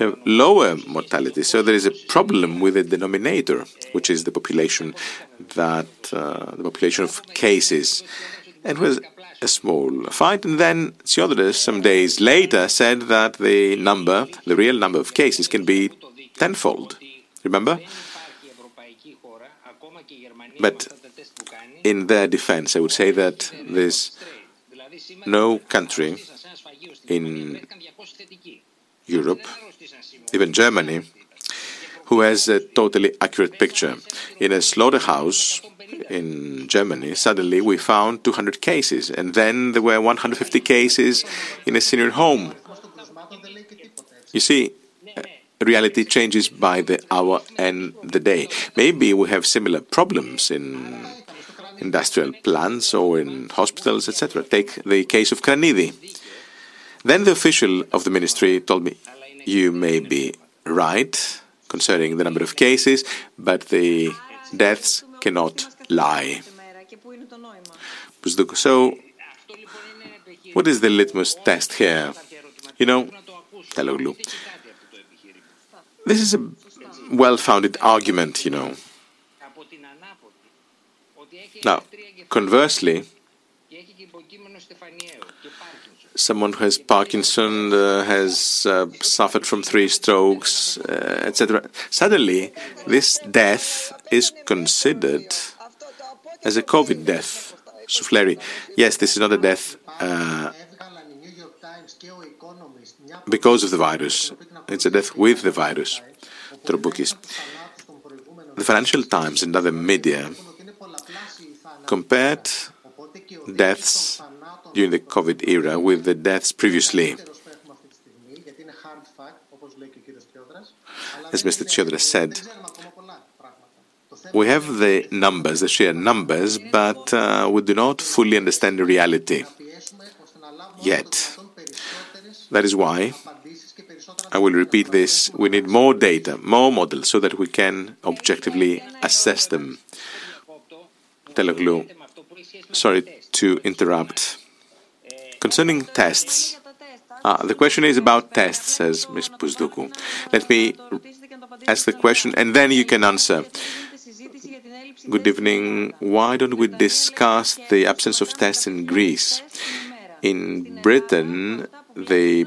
have lower mortality. So there is a problem with the denominator, which is the population that uh, the population of cases. It was a small fight, and then Tsiodras, some days later, said that the number, the real number of cases, can be tenfold. Remember? But in their defense, I would say that there's no country in Europe, even Germany, who has a totally accurate picture. In a slaughterhouse in Germany, suddenly we found 200 cases, and then there were 150 cases in a senior home. You see, uh, reality changes by the hour and the day. Maybe we have similar problems in industrial plants or in hospitals, etc. Take the case of Kranidi. Then the official of the ministry told me, You may be right concerning the number of cases, but the deaths cannot lie. So, what is the litmus test here? You know, this is a well founded argument, you know. Now, conversely, someone who has Parkinson uh, has uh, suffered from three strokes, uh, etc. Suddenly, this death is considered as a COVID death. Soufleri. Yes, this is not a death uh, because of the virus. It's a death with the virus. Troboukis. The Financial Times and other media compared deaths during the COVID era with the deaths previously. As Mr. Tsiodras said, we have the numbers, the sheer numbers, but uh, we do not fully understand the reality yet. That is why I will repeat this. We need more data, more models, so that we can objectively assess them. Sorry to interrupt. Concerning tests, ah, the question is about tests, says Ms. Bousdoukou. Let me ask the question and then you can answer. Good evening. Why don't we discuss the absence of tests in Greece? In Britain, the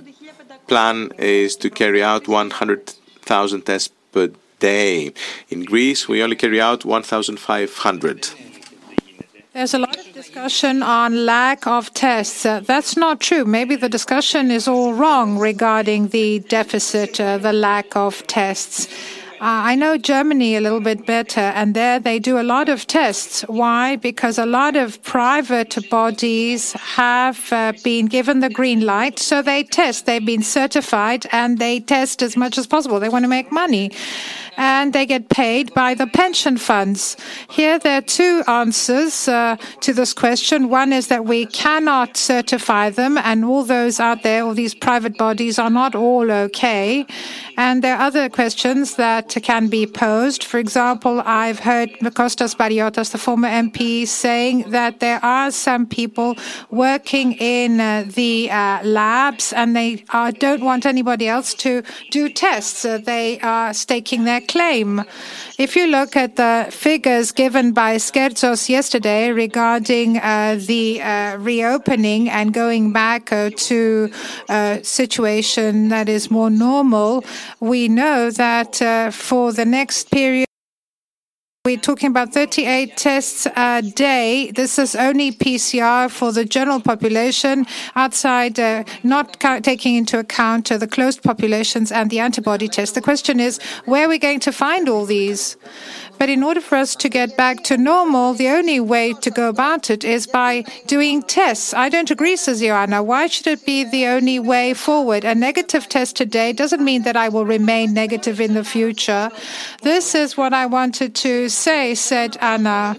plan is to carry out 100,000 tests per day. In Greece, we only carry out 1,500. There's a lot of discussion on lack of tests. Uh, that's not true. Maybe the discussion is all wrong regarding the deficit, uh, the lack of tests. I know Germany a little bit better, and there they do a lot of tests. Why? Because a lot of private bodies have uh, been given the green light, so they test. They've been certified and they test as much as possible. They want to make money and they get paid by the pension funds. Here, there are two answers uh, to this question. One is that we cannot certify them, and all those out there, all these private bodies, are not all okay. And there are other questions that can be posed. For example, I've heard Kostas Bargiotas, the former MP, saying that there are some people working in uh, the uh, labs and they uh, don't want anybody else to do tests. they are staking their claim. If you look at the figures given by Skertsos yesterday regarding uh, the uh, reopening and going back uh, to a situation that is more normal, we know that uh, for the next period, we're talking about 38 tests a day. This is only PCR for the general population, outside, uh, not taking into account uh, the closed populations and the antibody test. The question is, where are we going to find all these? But in order for us to get back to normal, the only way to go about it is by doing tests. I don't agree, says Ioanna. Why should it be the only way forward? A negative test today doesn't mean that I will remain negative in the future. This is what I wanted to say, said Anna.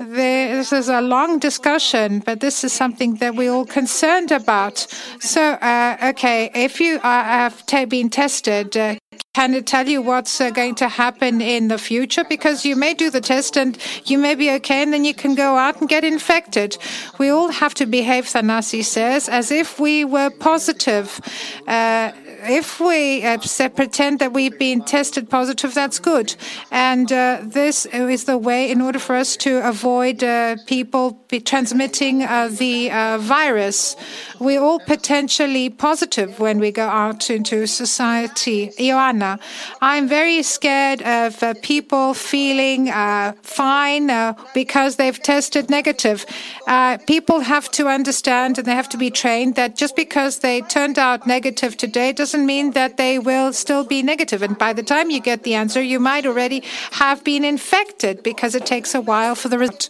This is a long discussion, but this is something that we're all concerned about. So, uh, okay, if you are, have been tested, uh, can it tell you what's uh, going to happen in the future? Because you may do the test and you may be okay, and then you can go out and get infected. We all have to behave, Thanasi says, as if we were positive. Uh, if we uh, pretend that we've been tested positive, that's good. And uh, this is the way in order for us to avoid uh, people transmitting uh, the uh, virus. We're all potentially positive when we go out into society. Ioanna, I'm very scared of people feeling fine because they've tested negative. people have to understand and they have to be trained that just because they turned out negative today doesn't doesn't mean that they will still be negative. And by the time you get the answer, you might already have been infected because it takes a while for the result.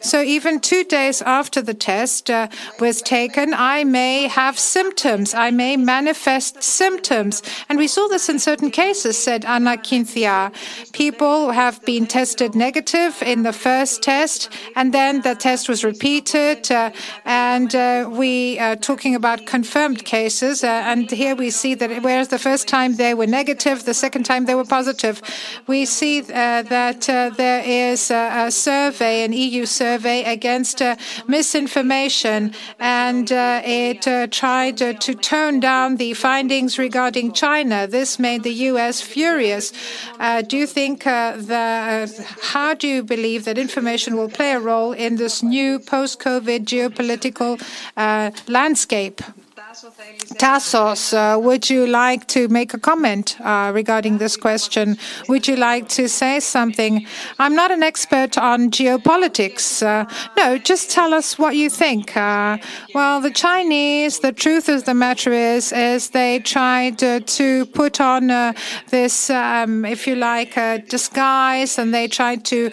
So even two days after the test uh, was taken, I may have symptoms. I may manifest symptoms. And we saw this in certain cases, said Anna Kynthia. People have been tested negative in the first test, and then the test was repeated. Uh, and uh, we are talking about confirmed cases. Uh, and here we see that whereas the first time they were negative, the second time they were positive. We see uh, that uh, there is a, survey, an EU survey against uh, misinformation, and uh, it uh, tried uh, to tone down the findings regarding China. This made the US furious. do you think the how do you believe that information will play a role in this new post-COVID geopolitical landscape? Tassos, uh, would you like to make a comment uh, regarding this question? Would you like to say something? I'm not an expert on geopolitics. Uh, no, just tell us what you think. Well, the Chinese, the truth of the matter is, is they tried to put on this, um, if you like, disguise, and they tried to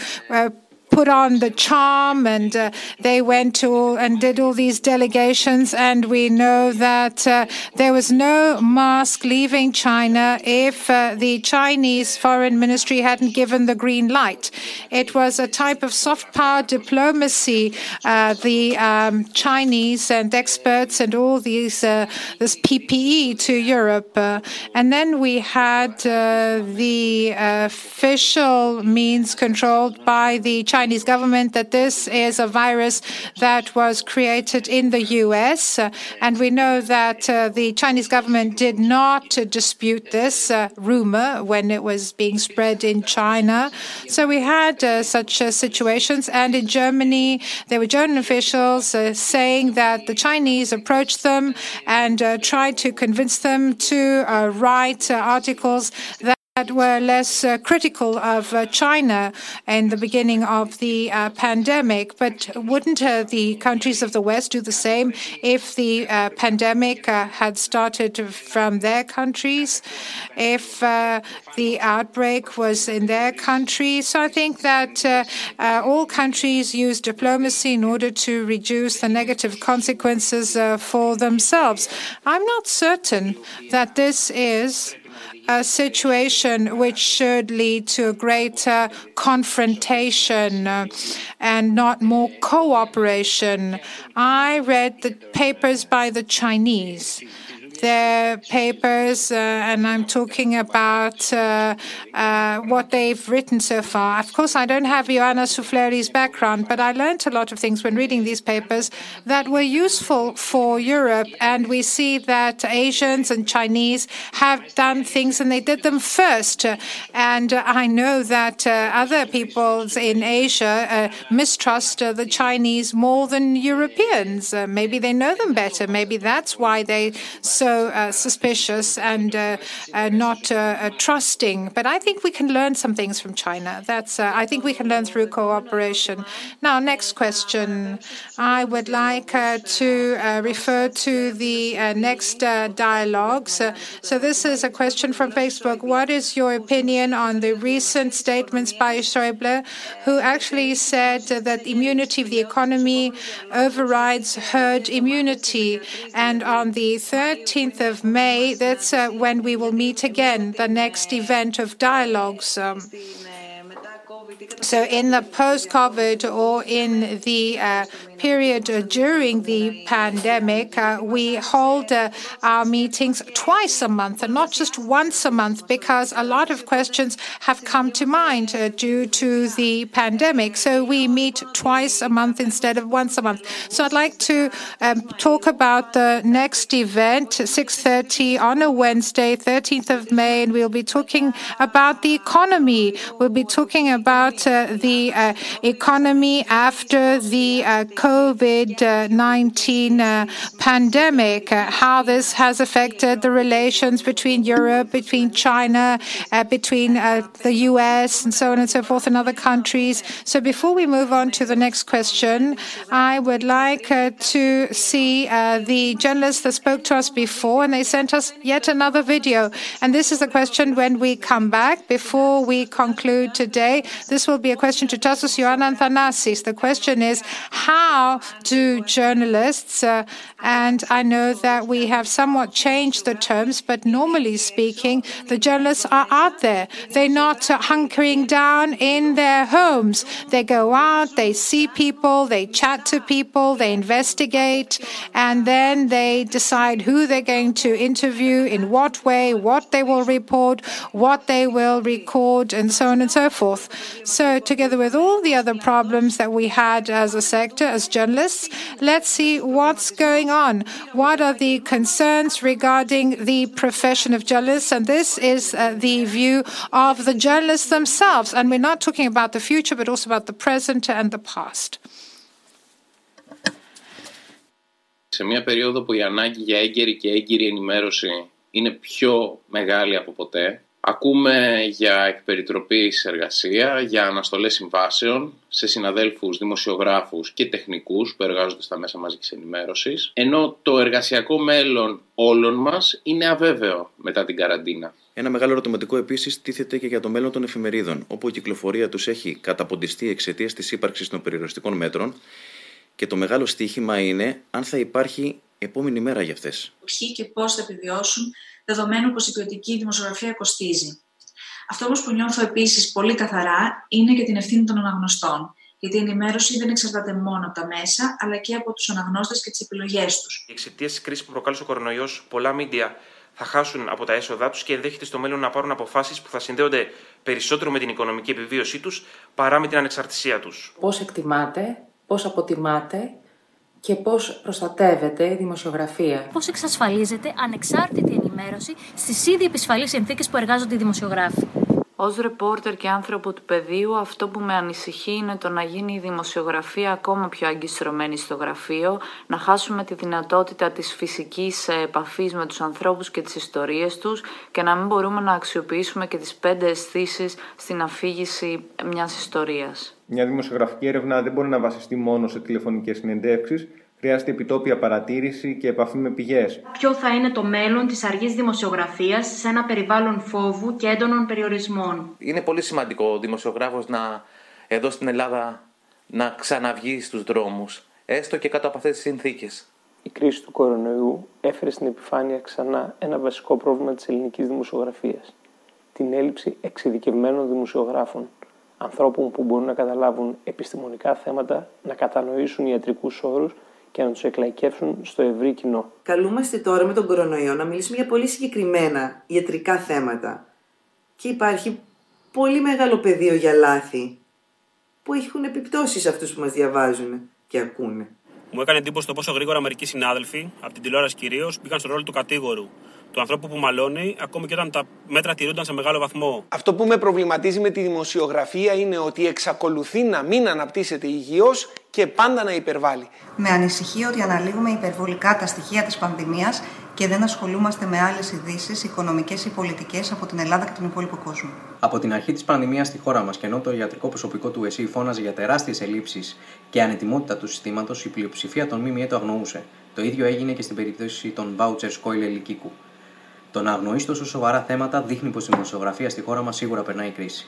put on the charm and uh, they went to and did all these delegations. And we know that uh, there was no mask leaving China if uh, the Chinese foreign ministry hadn't given the green light. It was a type of soft power diplomacy. Uh, the um, Chinese and experts and all these uh, this PPE to Europe, uh, and then we had the official means controlled by the Chinese Chinese government that this is a virus that was created in the US. and we know that uh, the Chinese government did not dispute this uh, rumor when it was being spread in China. So we had uh, such situations. And in Germany, there were German officials saying that the Chinese approached them and tried to convince them to write articles that that were less uh, critical of uh, China in the beginning of the uh, pandemic. But wouldn't uh, the countries of the West do the same if the uh, pandemic uh, had started from their countries, if the outbreak was in their country? So I think that all countries use diplomacy in order to reduce the negative consequences for themselves. I'm not certain that this is a situation which should lead to a greater confrontation uh, and not more cooperation. I read the papers by the Chinese their papers, uh, and I'm talking about uh, uh, what they've written so far. Of course, I don't have Ioanna Soufleri's background, but I learned a lot of things when reading these papers that were useful for Europe. And we see that Asians and Chinese have done things and they did them first. And I know that other peoples in Asia mistrust the Chinese more than Europeans. maybe they know them better. Maybe that's why they so uh, suspicious and uh, uh, not uh, uh, trusting. But I think we can learn some things from China. That's uh, I think we can learn through cooperation. Now, next question. I would like to refer to the next dialogues. so this is a question from Facebook. What is your opinion on the recent statements by Schäuble, who actually said that immunity of the economy overrides herd immunity? And on the 13th of May, that's uh, when we will meet again, the next event of dialogues. Um, so in the post-COVID or in the uh, period during the pandemic, uh, we hold uh, our meetings twice a month and not just once a month because a lot of questions have come to mind uh, due to the pandemic. So we meet twice a month instead of once a month. So I'd like to um, talk about the next event, 6.30 on a Wednesday, 13th of May, and we'll be talking about the economy. We'll be talking about uh, the uh, economy after the COVID-19 uh, pandemic, uh, how this has affected the relations between Europe, between China, uh, between the US, and so on and so forth, and other countries. So before we move on to the next question, I would like to see the journalists that spoke to us before, and they sent us yet another video. And this is the question when we come back. Before we conclude today, this will be a question to Tassos Ioanna Thanasis. The question is, how do journalists, uh, and I know that we have somewhat changed the terms, but normally speaking, the journalists are out there. They're not uh, hunkering down in their homes. They go out, they see people, they chat to people, they investigate, and then they decide who they're going to interview, in what way, what they will report, what they will record, and so on and so forth. So, together with all the other problems that we had as a sector, as journalists, let's see what's going on. What are the concerns regarding the profession of journalists? And this is uh, the view of the journalists themselves. And we're not talking about the future, but also about the present and the past. Σε μια περίοδο που η ανάγκη για έγκαιρη και έγκυρη ενημέρωση είναι πιο μεγάλη από ποτέ, Ακούμε για εκπεριτροπής εργασία, για αναστολές συμβάσεων σε συναδέλφους δημοσιογράφους και τεχνικούς που εργάζονται στα μέσα μαζικής ενημέρωσης, ενώ το εργασιακό μέλλον όλων μας είναι αβέβαιο μετά την καραντίνα. Ένα μεγάλο ερωτηματικό επίσης τίθεται και για το μέλλον των εφημερίδων, όπου η κυκλοφορία τους έχει καταποντιστεί εξαιτίας της ύπαρξης των περιοριστικών μέτρων και το μεγάλο στίχημα είναι αν θα υπάρχει επόμενη μέρα για αυτές. Ποιοι και πώς θα επιβιώσουν δεδομένου πως η ποιοτική δημοσιογραφία κοστίζει. Αυτό όμως που νιώθω επίσης πολύ καθαρά είναι και την ευθύνη των αναγνωστών. Γιατί η ενημέρωση δεν εξαρτάται μόνο από τα μέσα, αλλά και από τους αναγνώστες και τις επιλογές τους. Εξαιτίας της κρίσης που προκάλεσε ο κορονοϊός, πολλά μίντια θα χάσουν από τα έσοδά τους και ενδέχεται στο μέλλον να πάρουν αποφάσεις που θα συνδέονται περισσότερο με την οικονομική επιβίωσή τους παρά με την ανεξαρτησία τους. Πώς εκτιμάτε, πώς αποτιμάτε και πώς προστατεύεται η δημοσιογραφία. Πώς εξασφαλίζεται ανεξάρτητη ενημέρωση στις ήδη επισφαλείς συνθήκες που εργάζονται οι δημοσιογράφοι. Ως ρεπόρτερ και άνθρωπο του πεδίου, αυτό που με ανησυχεί είναι το να γίνει η δημοσιογραφία ακόμα πιο αγκιστρωμένη στο γραφείο, να χάσουμε τη δυνατότητα της φυσικής επαφής με τους ανθρώπους και τις ιστορίες τους και να μην μπορούμε να αξιοποιήσουμε και τις πέντε αισθήσεις στην αφήγηση μιας ιστορίας. Μια δημοσιογραφική έρευνα δεν μπορεί να βασιστεί μόνο σε τηλεφωνικές συνεντεύξεις, Χρειάζεται επιτόπια παρατήρηση και επαφή με πηγές. Ποιο θα είναι το μέλλον της αργής δημοσιογραφίας σε ένα περιβάλλον φόβου και έντονων περιορισμών; Είναι πολύ σημαντικό ο δημοσιογράφος να εδώ στην Ελλάδα να ξαναβγεί στους δρόμους, έστω και κάτω από αυτές τις συνθήκες. Η κρίση του κορονοϊού έφερε στην επιφάνεια ξανά ένα βασικό πρόβλημα της ελληνικής δημοσιογραφίας. Την έλλειψη εξειδικευμένων δημοσιογράφων, ανθρώπων που μπορούν να καταλάβουν επιστημονικά θέματα, να κατανοήσουν ιατρικούς όρους και να τους εκλαϊκεύσουν στο ευρύ κοινό. Καλούμαστε τώρα με τον κορονοϊό να μιλήσουμε για πολύ συγκεκριμένα ιατρικά θέματα. Και υπάρχει πολύ μεγάλο πεδίο για λάθη που έχουν επιπτώσεις σε αυτούς που μας διαβάζουν και ακούνε. Μου έκανε εντύπωση το πόσο γρήγορα μερικοί συνάδελφοι, από την τηλεόραση κυρίως, μπήκαν στο ρόλο του κατήγορου του ανθρώπου που μαλώνει, ακόμη και όταν τα μέτρα τηρούνταν σε μεγάλο βαθμό. Αυτό που με προβληματίζει με τη δημοσιογραφία είναι ότι εξακολουθεί να μην αναπτύσσεται υγιώς και πάντα να υπερβάλλει. Με ανησυχεί ότι αναλύουμε υπερβολικά τα στοιχεία της πανδημίας και δεν ασχολούμαστε με άλλες ειδήσεις, οικονομικές ή πολιτικές από την Ελλάδα και τον υπόλοιπο κόσμο. Από την αρχή της πανδημίας στη χώρα μας και ενώ το ιατρικό προσωπικό του ΕΣΥ φώναζε για τεράστιες ελλείψεις και ανετοιμότητα του συστήματος, η πλειοψηφία των ΜΜΕ το αγνοούσε. Το ίδιο έγινε και στην περίπτωση των vouchers Coil Ελικίκου. Το να αγνοείς τόσο σοβαρά θέματα δείχνει πως η δημοσιογραφία στη χώρα μας σίγουρα περνάει κρίση.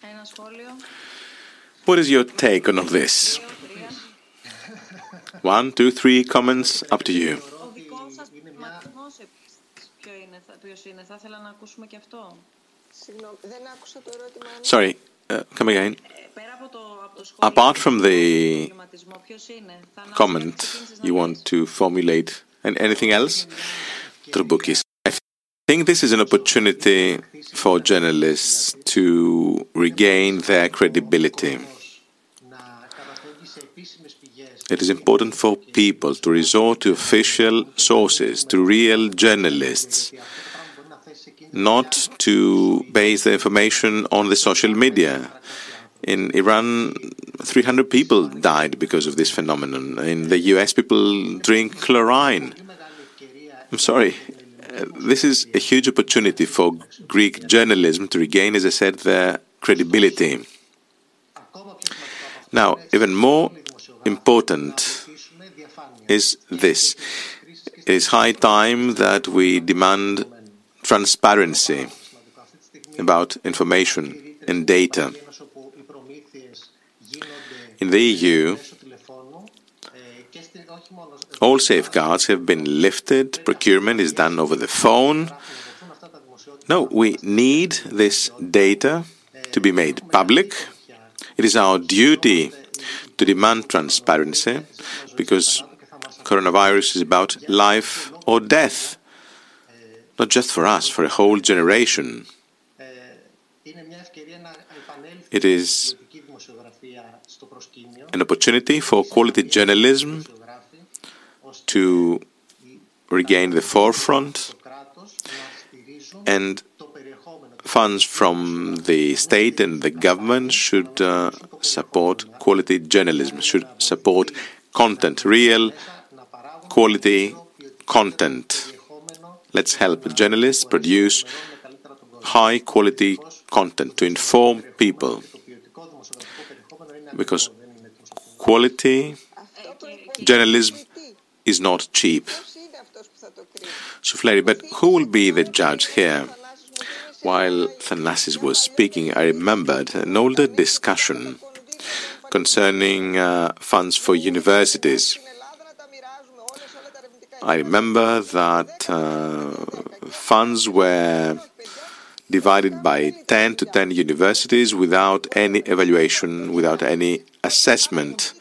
Ένα σχόλιο. What is your take on all this? One, two, three comments, up to you. Ο δικός σας ματισμός ποιο είναι, ποιος είναι, θα ήθελα να ακούσουμε και αυτό. Συγγνώμη, δεν άκουσα το ερώτημα. Sorry, uh, come again. Πέρα από το, από το σχόλιο, Apart from the ποιος είναι, θα comment you want to formulate, and anything else? Troboukis. I think this is an opportunity for journalists to regain their credibility. It is important for people to resort to official sources, to real journalists, not to base the information on the social media. In Iran, 300 people died because of this phenomenon. In the US, people drink chlorine. I'm sorry. Uh, This is a huge opportunity for Greek journalism to regain, as I said, their credibility. Now, even more important is this. It is high time that we demand transparency about information and data. In the EU, all safeguards have been lifted, procurement is done over the phone. No, we need this data to be made public. It is our duty to demand transparency because coronavirus is about life or death, not just for us, for a whole generation. It is an opportunity for quality journalism to regain the forefront and funds from the state and the government should uh, support quality journalism, should support content, real quality content. Let's help journalists produce high quality content to inform people. Because quality journalism is not cheap. Soufleri, but who will be the judge here? While Thanasis was speaking, I remembered an older discussion concerning uh, funds for universities. I remember that uh, funds were divided by 10 to 10 universities without any evaluation, without any assessment.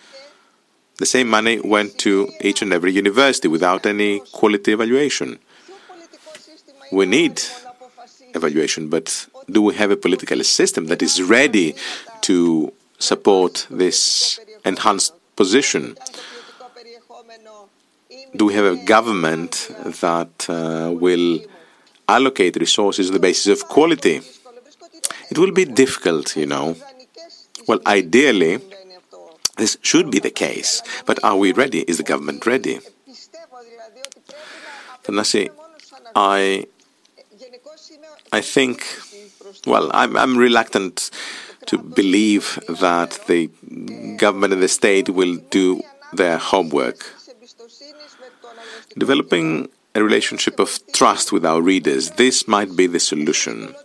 The same money went to each and every university without any quality evaluation. We need evaluation, but do we have a political system that is ready to support this enhanced position? Do we have a government that uh, will allocate resources on the basis of quality. It will be difficult, you know. Well, ideally, this should be the case, but are we ready? Is the government ready? Thanasi, I, I think, well, I'm, I'm reluctant to believe that the government and the state will do their homework. Developing a relationship of trust with our readers, this might be the solution.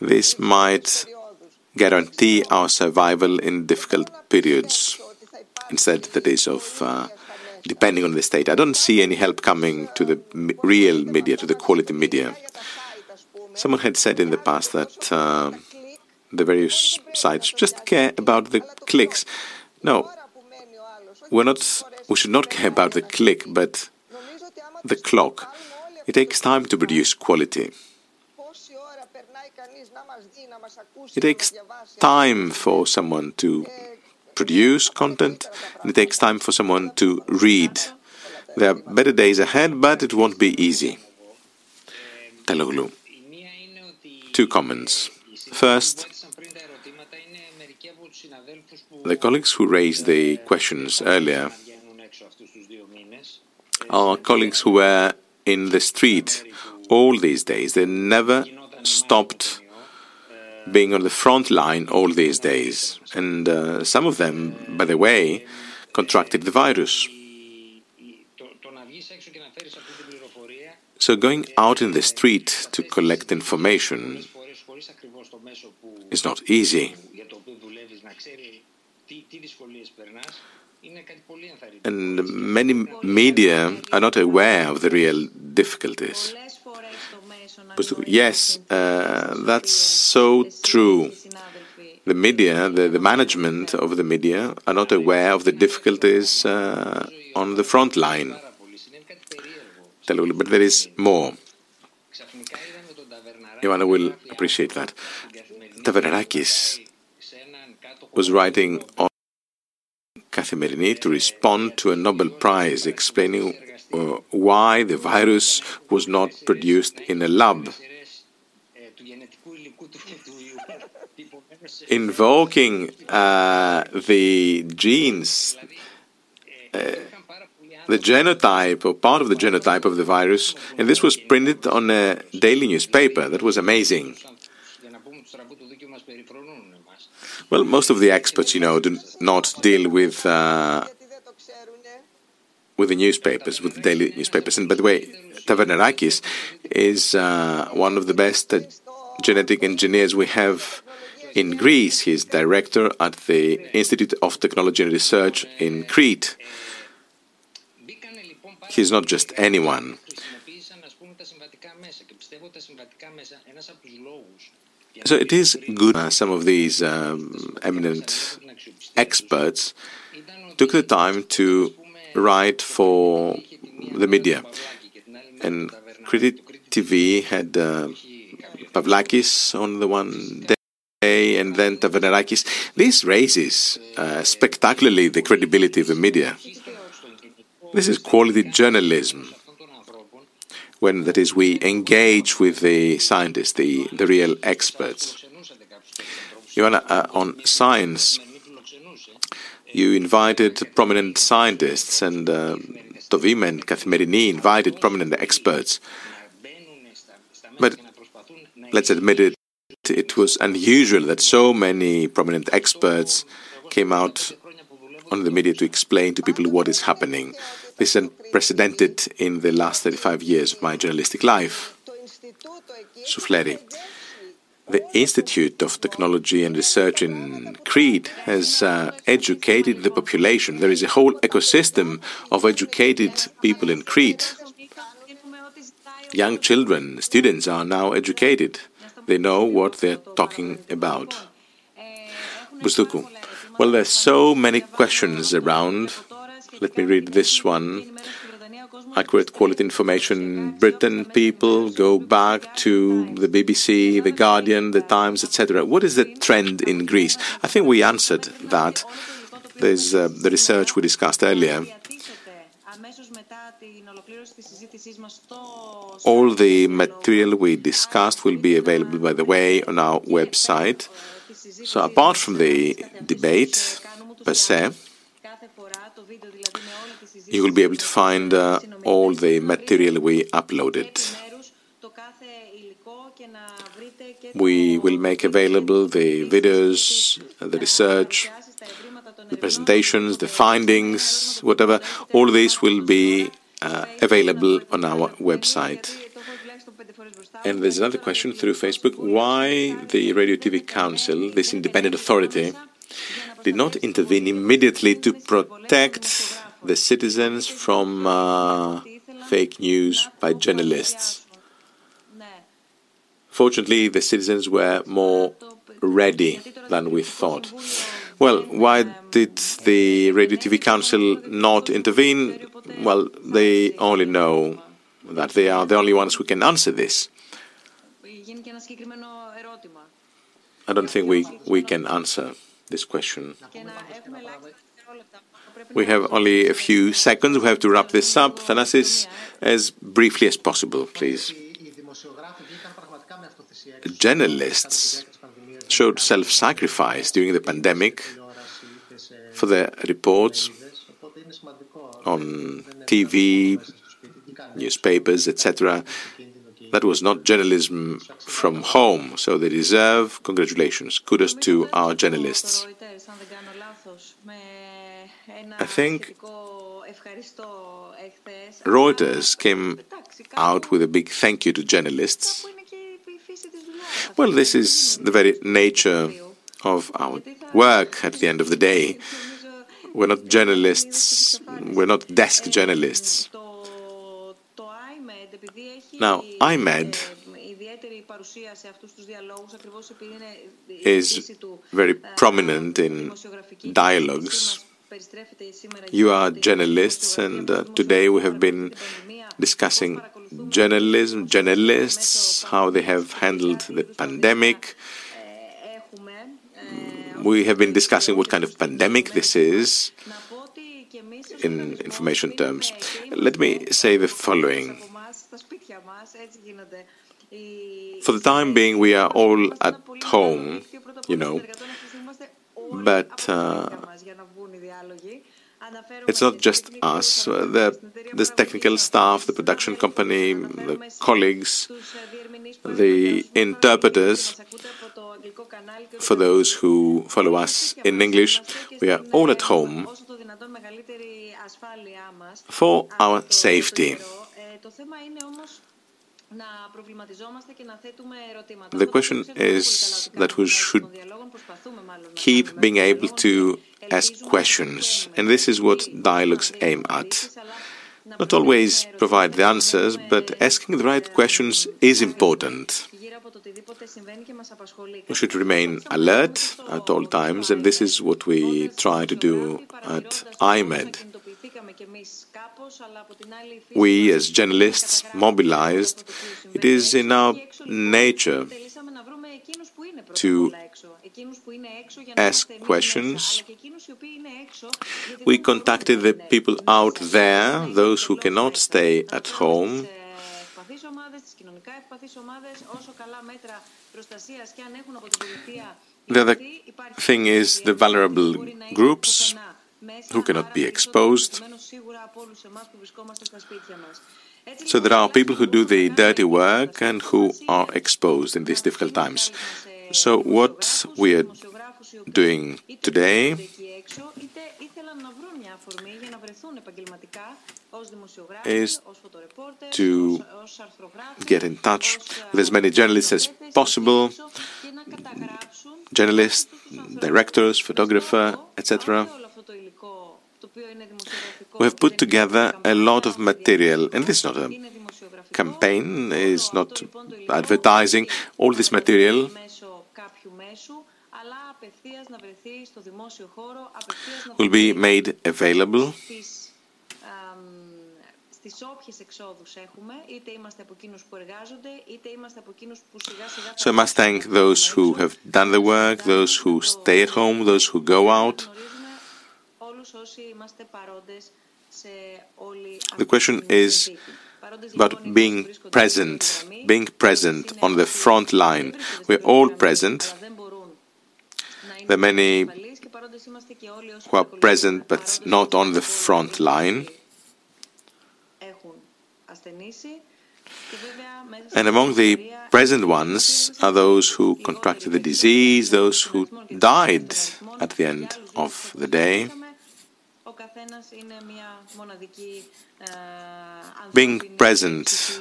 This might guarantee our survival in difficult periods, instead, that is, of uh, depending on the state. I don't see any help coming to the real media, to the quality media. Someone had said in the past that uh, the various sites just care about the clicks. No, we're not. We should not care about the click, but the clock. It takes time to produce quality. It takes time for someone to produce content, and it takes time for someone to read. There are better days ahead, but it won't be easy. Teloglou. Two comments. First, the colleagues who raised the questions earlier are colleagues who were in the street all these days. They never stopped being on the front line all these days. And uh, some of them, by the way, contracted the virus. So going out in the street to collect information is not easy. And many media are not aware of the real difficulties. Yes, uh, that's so true. The media, the, the management of the media, are not aware of the difficulties uh, on the front line. But there is more. Ioanna will appreciate that. Tavernarakis was writing on Kathimerini to respond to a Nobel Prize explaining uh, why the virus was not produced in a lab. Invoking uh, the genes, uh, the genotype or part of the genotype of the virus, and this was printed on a daily newspaper. That was amazing. Well, most of the experts, you know, do not deal with uh, with the newspapers, with the daily newspapers. And by the way, Tavernarakis is uh, one of the best uh, genetic engineers we have in Greece. He is director at the Institute of Technology and Research in Crete. He's not just anyone. So it is good uh, some of these um, eminent experts took the time to write for the media. And Crete TV had uh, Pavlakis on the one day and then Tavernarakis. This raises uh, spectacularly the credibility of the media. This is quality journalism. When, that is, we engage with the scientists, the, the real experts. Ioanna, uh, on science, you invited prominent scientists, and uh, To Vima and Kathimerini invited prominent experts. But let's admit it, it was unusual that so many prominent experts came out on the media to explain to people what is happening. This is unprecedented in the last 35 years of my journalistic life. Soufleri. The Institute of Technology and Research in Crete has uh, educated the population. There is a whole ecosystem of educated people in Crete. Young children, students are now educated. They know what they're talking about. Bousdoukou. Well, there's so many questions around. Let me read this one accurate quality information. Britain people go back to the BBC, The Guardian, The Times, etc. What is the trend in Greece? I think we answered that. There's uh, the research we discussed earlier. All the material we discussed will be available, by the way, on our website. So, apart from the debate per se, you will be able to find uh, all the material we uploaded. We will make available the videos, the research, the presentations, the findings, whatever. All this will be uh, available on our website. And there's another question through Facebook why the Radio TV Council, this independent authority, did not intervene immediately to protect the citizens from uh, fake news by journalists. Fortunately, the citizens were more ready than we thought. Well, why did the Radio TV Council not intervene? Well, they only know that they are the only ones who can answer this. I don't think we, we can answer this question. We have only a few seconds. We have to wrap this up. Thanasis, as briefly as possible, please. Journalists showed self sacrifice during the pandemic for their reports on TV, newspapers, etc. That was not journalism from home, so they deserve congratulations. Kudos to our journalists. I think Reuters came out with a big thank you to journalists. Well, this is the very nature of our work at the end of the day. We're not journalists, we're not desk journalists. Now, iMEdD is very prominent in dialogues. You are journalists, and uh, today we have been discussing journalism, journalists, how they have handled the pandemic. We have been discussing what kind of pandemic this is in information terms. Let me say the following. For the time being, we are all at home, you know, but uh, it's not just us. The, the technical staff, the production company, the colleagues, the interpreters, for those who follow us in English, we are all at home for our safety. The question is that we should keep being able to ask questions, and this is what dialogues aim at. Not always provide the answers, but asking the right questions is important. We should remain alert at all times, and this is what we try to do at iMEdD. We, as journalists, mobilized, it is in our nature to ask questions. We contacted the people out there, those who cannot stay at home. The other thing is the vulnerable groups who cannot be exposed. So there are people who do the dirty work and who are exposed in these difficult times. So what we are doing today is to get in touch with as many journalists as possible, journalists, directors, photographer, etc. We have put together a lot of material, and this is not a campaign, is not advertising. All this material will be made available So I must thank those who have done the work, those who stay at home, those who go out. The question is about being present, being present on the front line. We're all present. Are many who are present but not on the front line. And among the present ones are those who contracted the disease, those who died at the end of the day. Being present,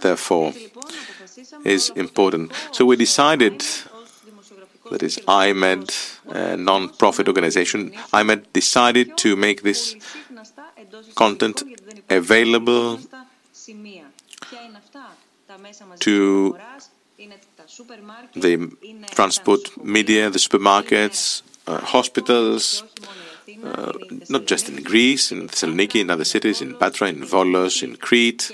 therefore, is important. So we decided, that is iMEdD, a non-profit organization, iMEdD decided to make this content available to the transport media, the supermarkets, uh, hospitals, uh, not just in Greece, in Thessaloniki, in other cities, in Patra, in Volos, in Crete,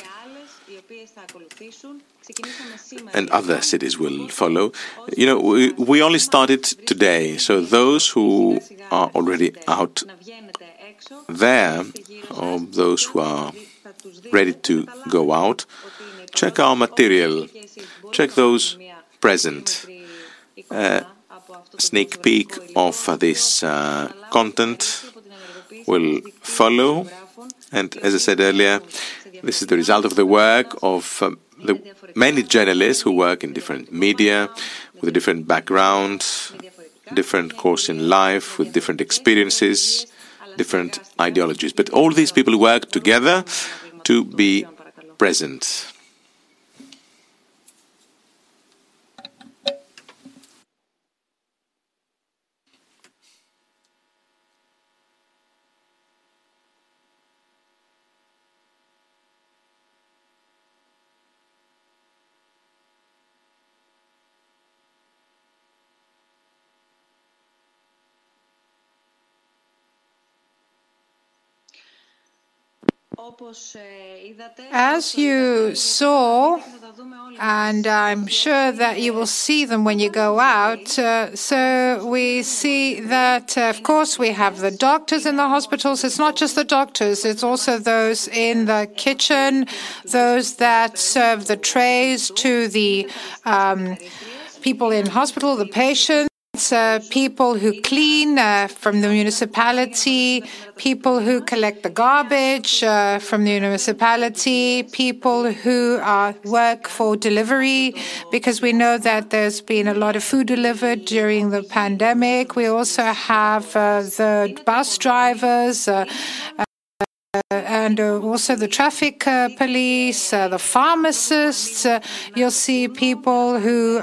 and other cities will follow. You know, we, we only started today, so those who are already out there, or those who are ready to go out, check our material, check those present. Uh, sneak peek of this uh, content will follow. And as I said earlier, this is the result of the work of um, the many journalists who work in different media with different background, different course in life, with different experiences, different ideologies. But all these people work together to be present. As you saw, and I'm sure that you will see them when you go out, uh, so we see that, uh, of course, we have the doctors in the hospitals. It's not just the doctors, it's also those in the kitchen, those that serve the trays to the um, people in hospital, the patients. Uh, people who clean uh, from the municipality, people who collect the garbage uh, from the municipality, people who work for delivery, because we know that there's been a lot of food delivered during the pandemic. We also have the bus drivers and uh, also the traffic uh, police, uh, the pharmacists. you'll see people who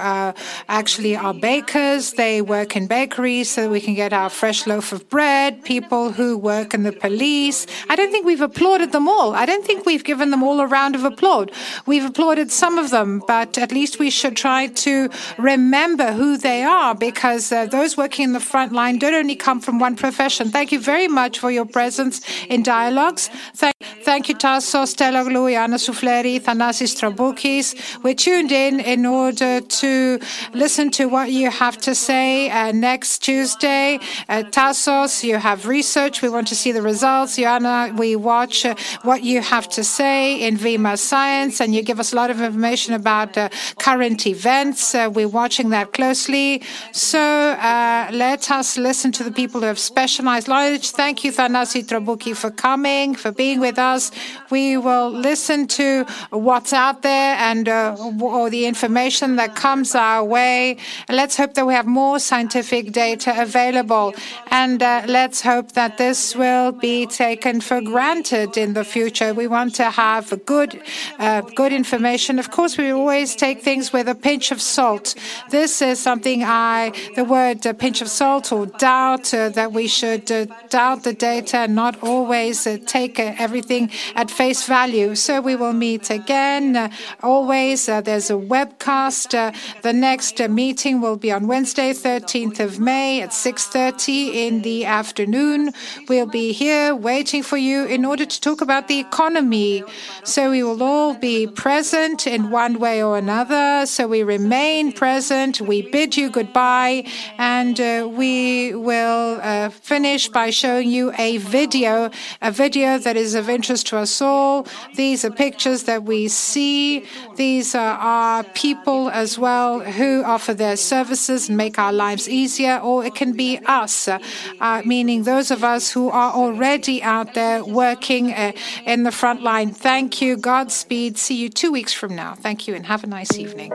actually are bakers. They work in bakeries so we can get our fresh loaf of bread. People who work in the police. I don't think we've applauded them all. I don't think we've given them all a round of applause. We've applauded some of them, but at least we should try to remember who they are because those working in the front line don't only come from one profession. Thank you very much for your presence in dialogues. Thank, thank you, Tasso, Stella Anna Soufleri, Thanasis Troboukis. We're tuned in in order to listen to what you have to say uh, next Tuesday. Uh, Tassos, you have research. We want to see the results. Joanna, we watch uh, what you have to say in Vima Science, and you give us a lot of information about uh, current events. Uh, we're watching that closely. So uh, let us listen to the people who have specialized knowledge. Thank you, Thanasi Trobouki, for coming for being with us. We will listen to what's out there and uh, or the information that comes our way. Let's hope that we have more scientific data available, and uh, let's hope that this will be taken for granted in the future. We want to have good, uh, good information. Of course, we always take things with a pinch of salt. This is something I, the word uh, pinch of salt or doubt uh, that we should uh, doubt the data and not always take every everything at face value. So we will meet again. Uh, always, uh, there's a webcast. Uh, the next meeting will be on Wednesday, 13th of May at 6.30 in the afternoon. We'll be here waiting for you in order to talk about the economy. So we will all be present in one way or another. So we remain present. We bid you goodbye. And uh, we will uh, finish by showing you a video, a video that is of interest to us all. These are pictures that we see. These are, people as well who offer their services and make our lives easier, or it can be us, uh, meaning those of us who are already out there working uh, in the front line. Thank you. Godspeed. See you two weeks from now. Thank you and have a nice evening.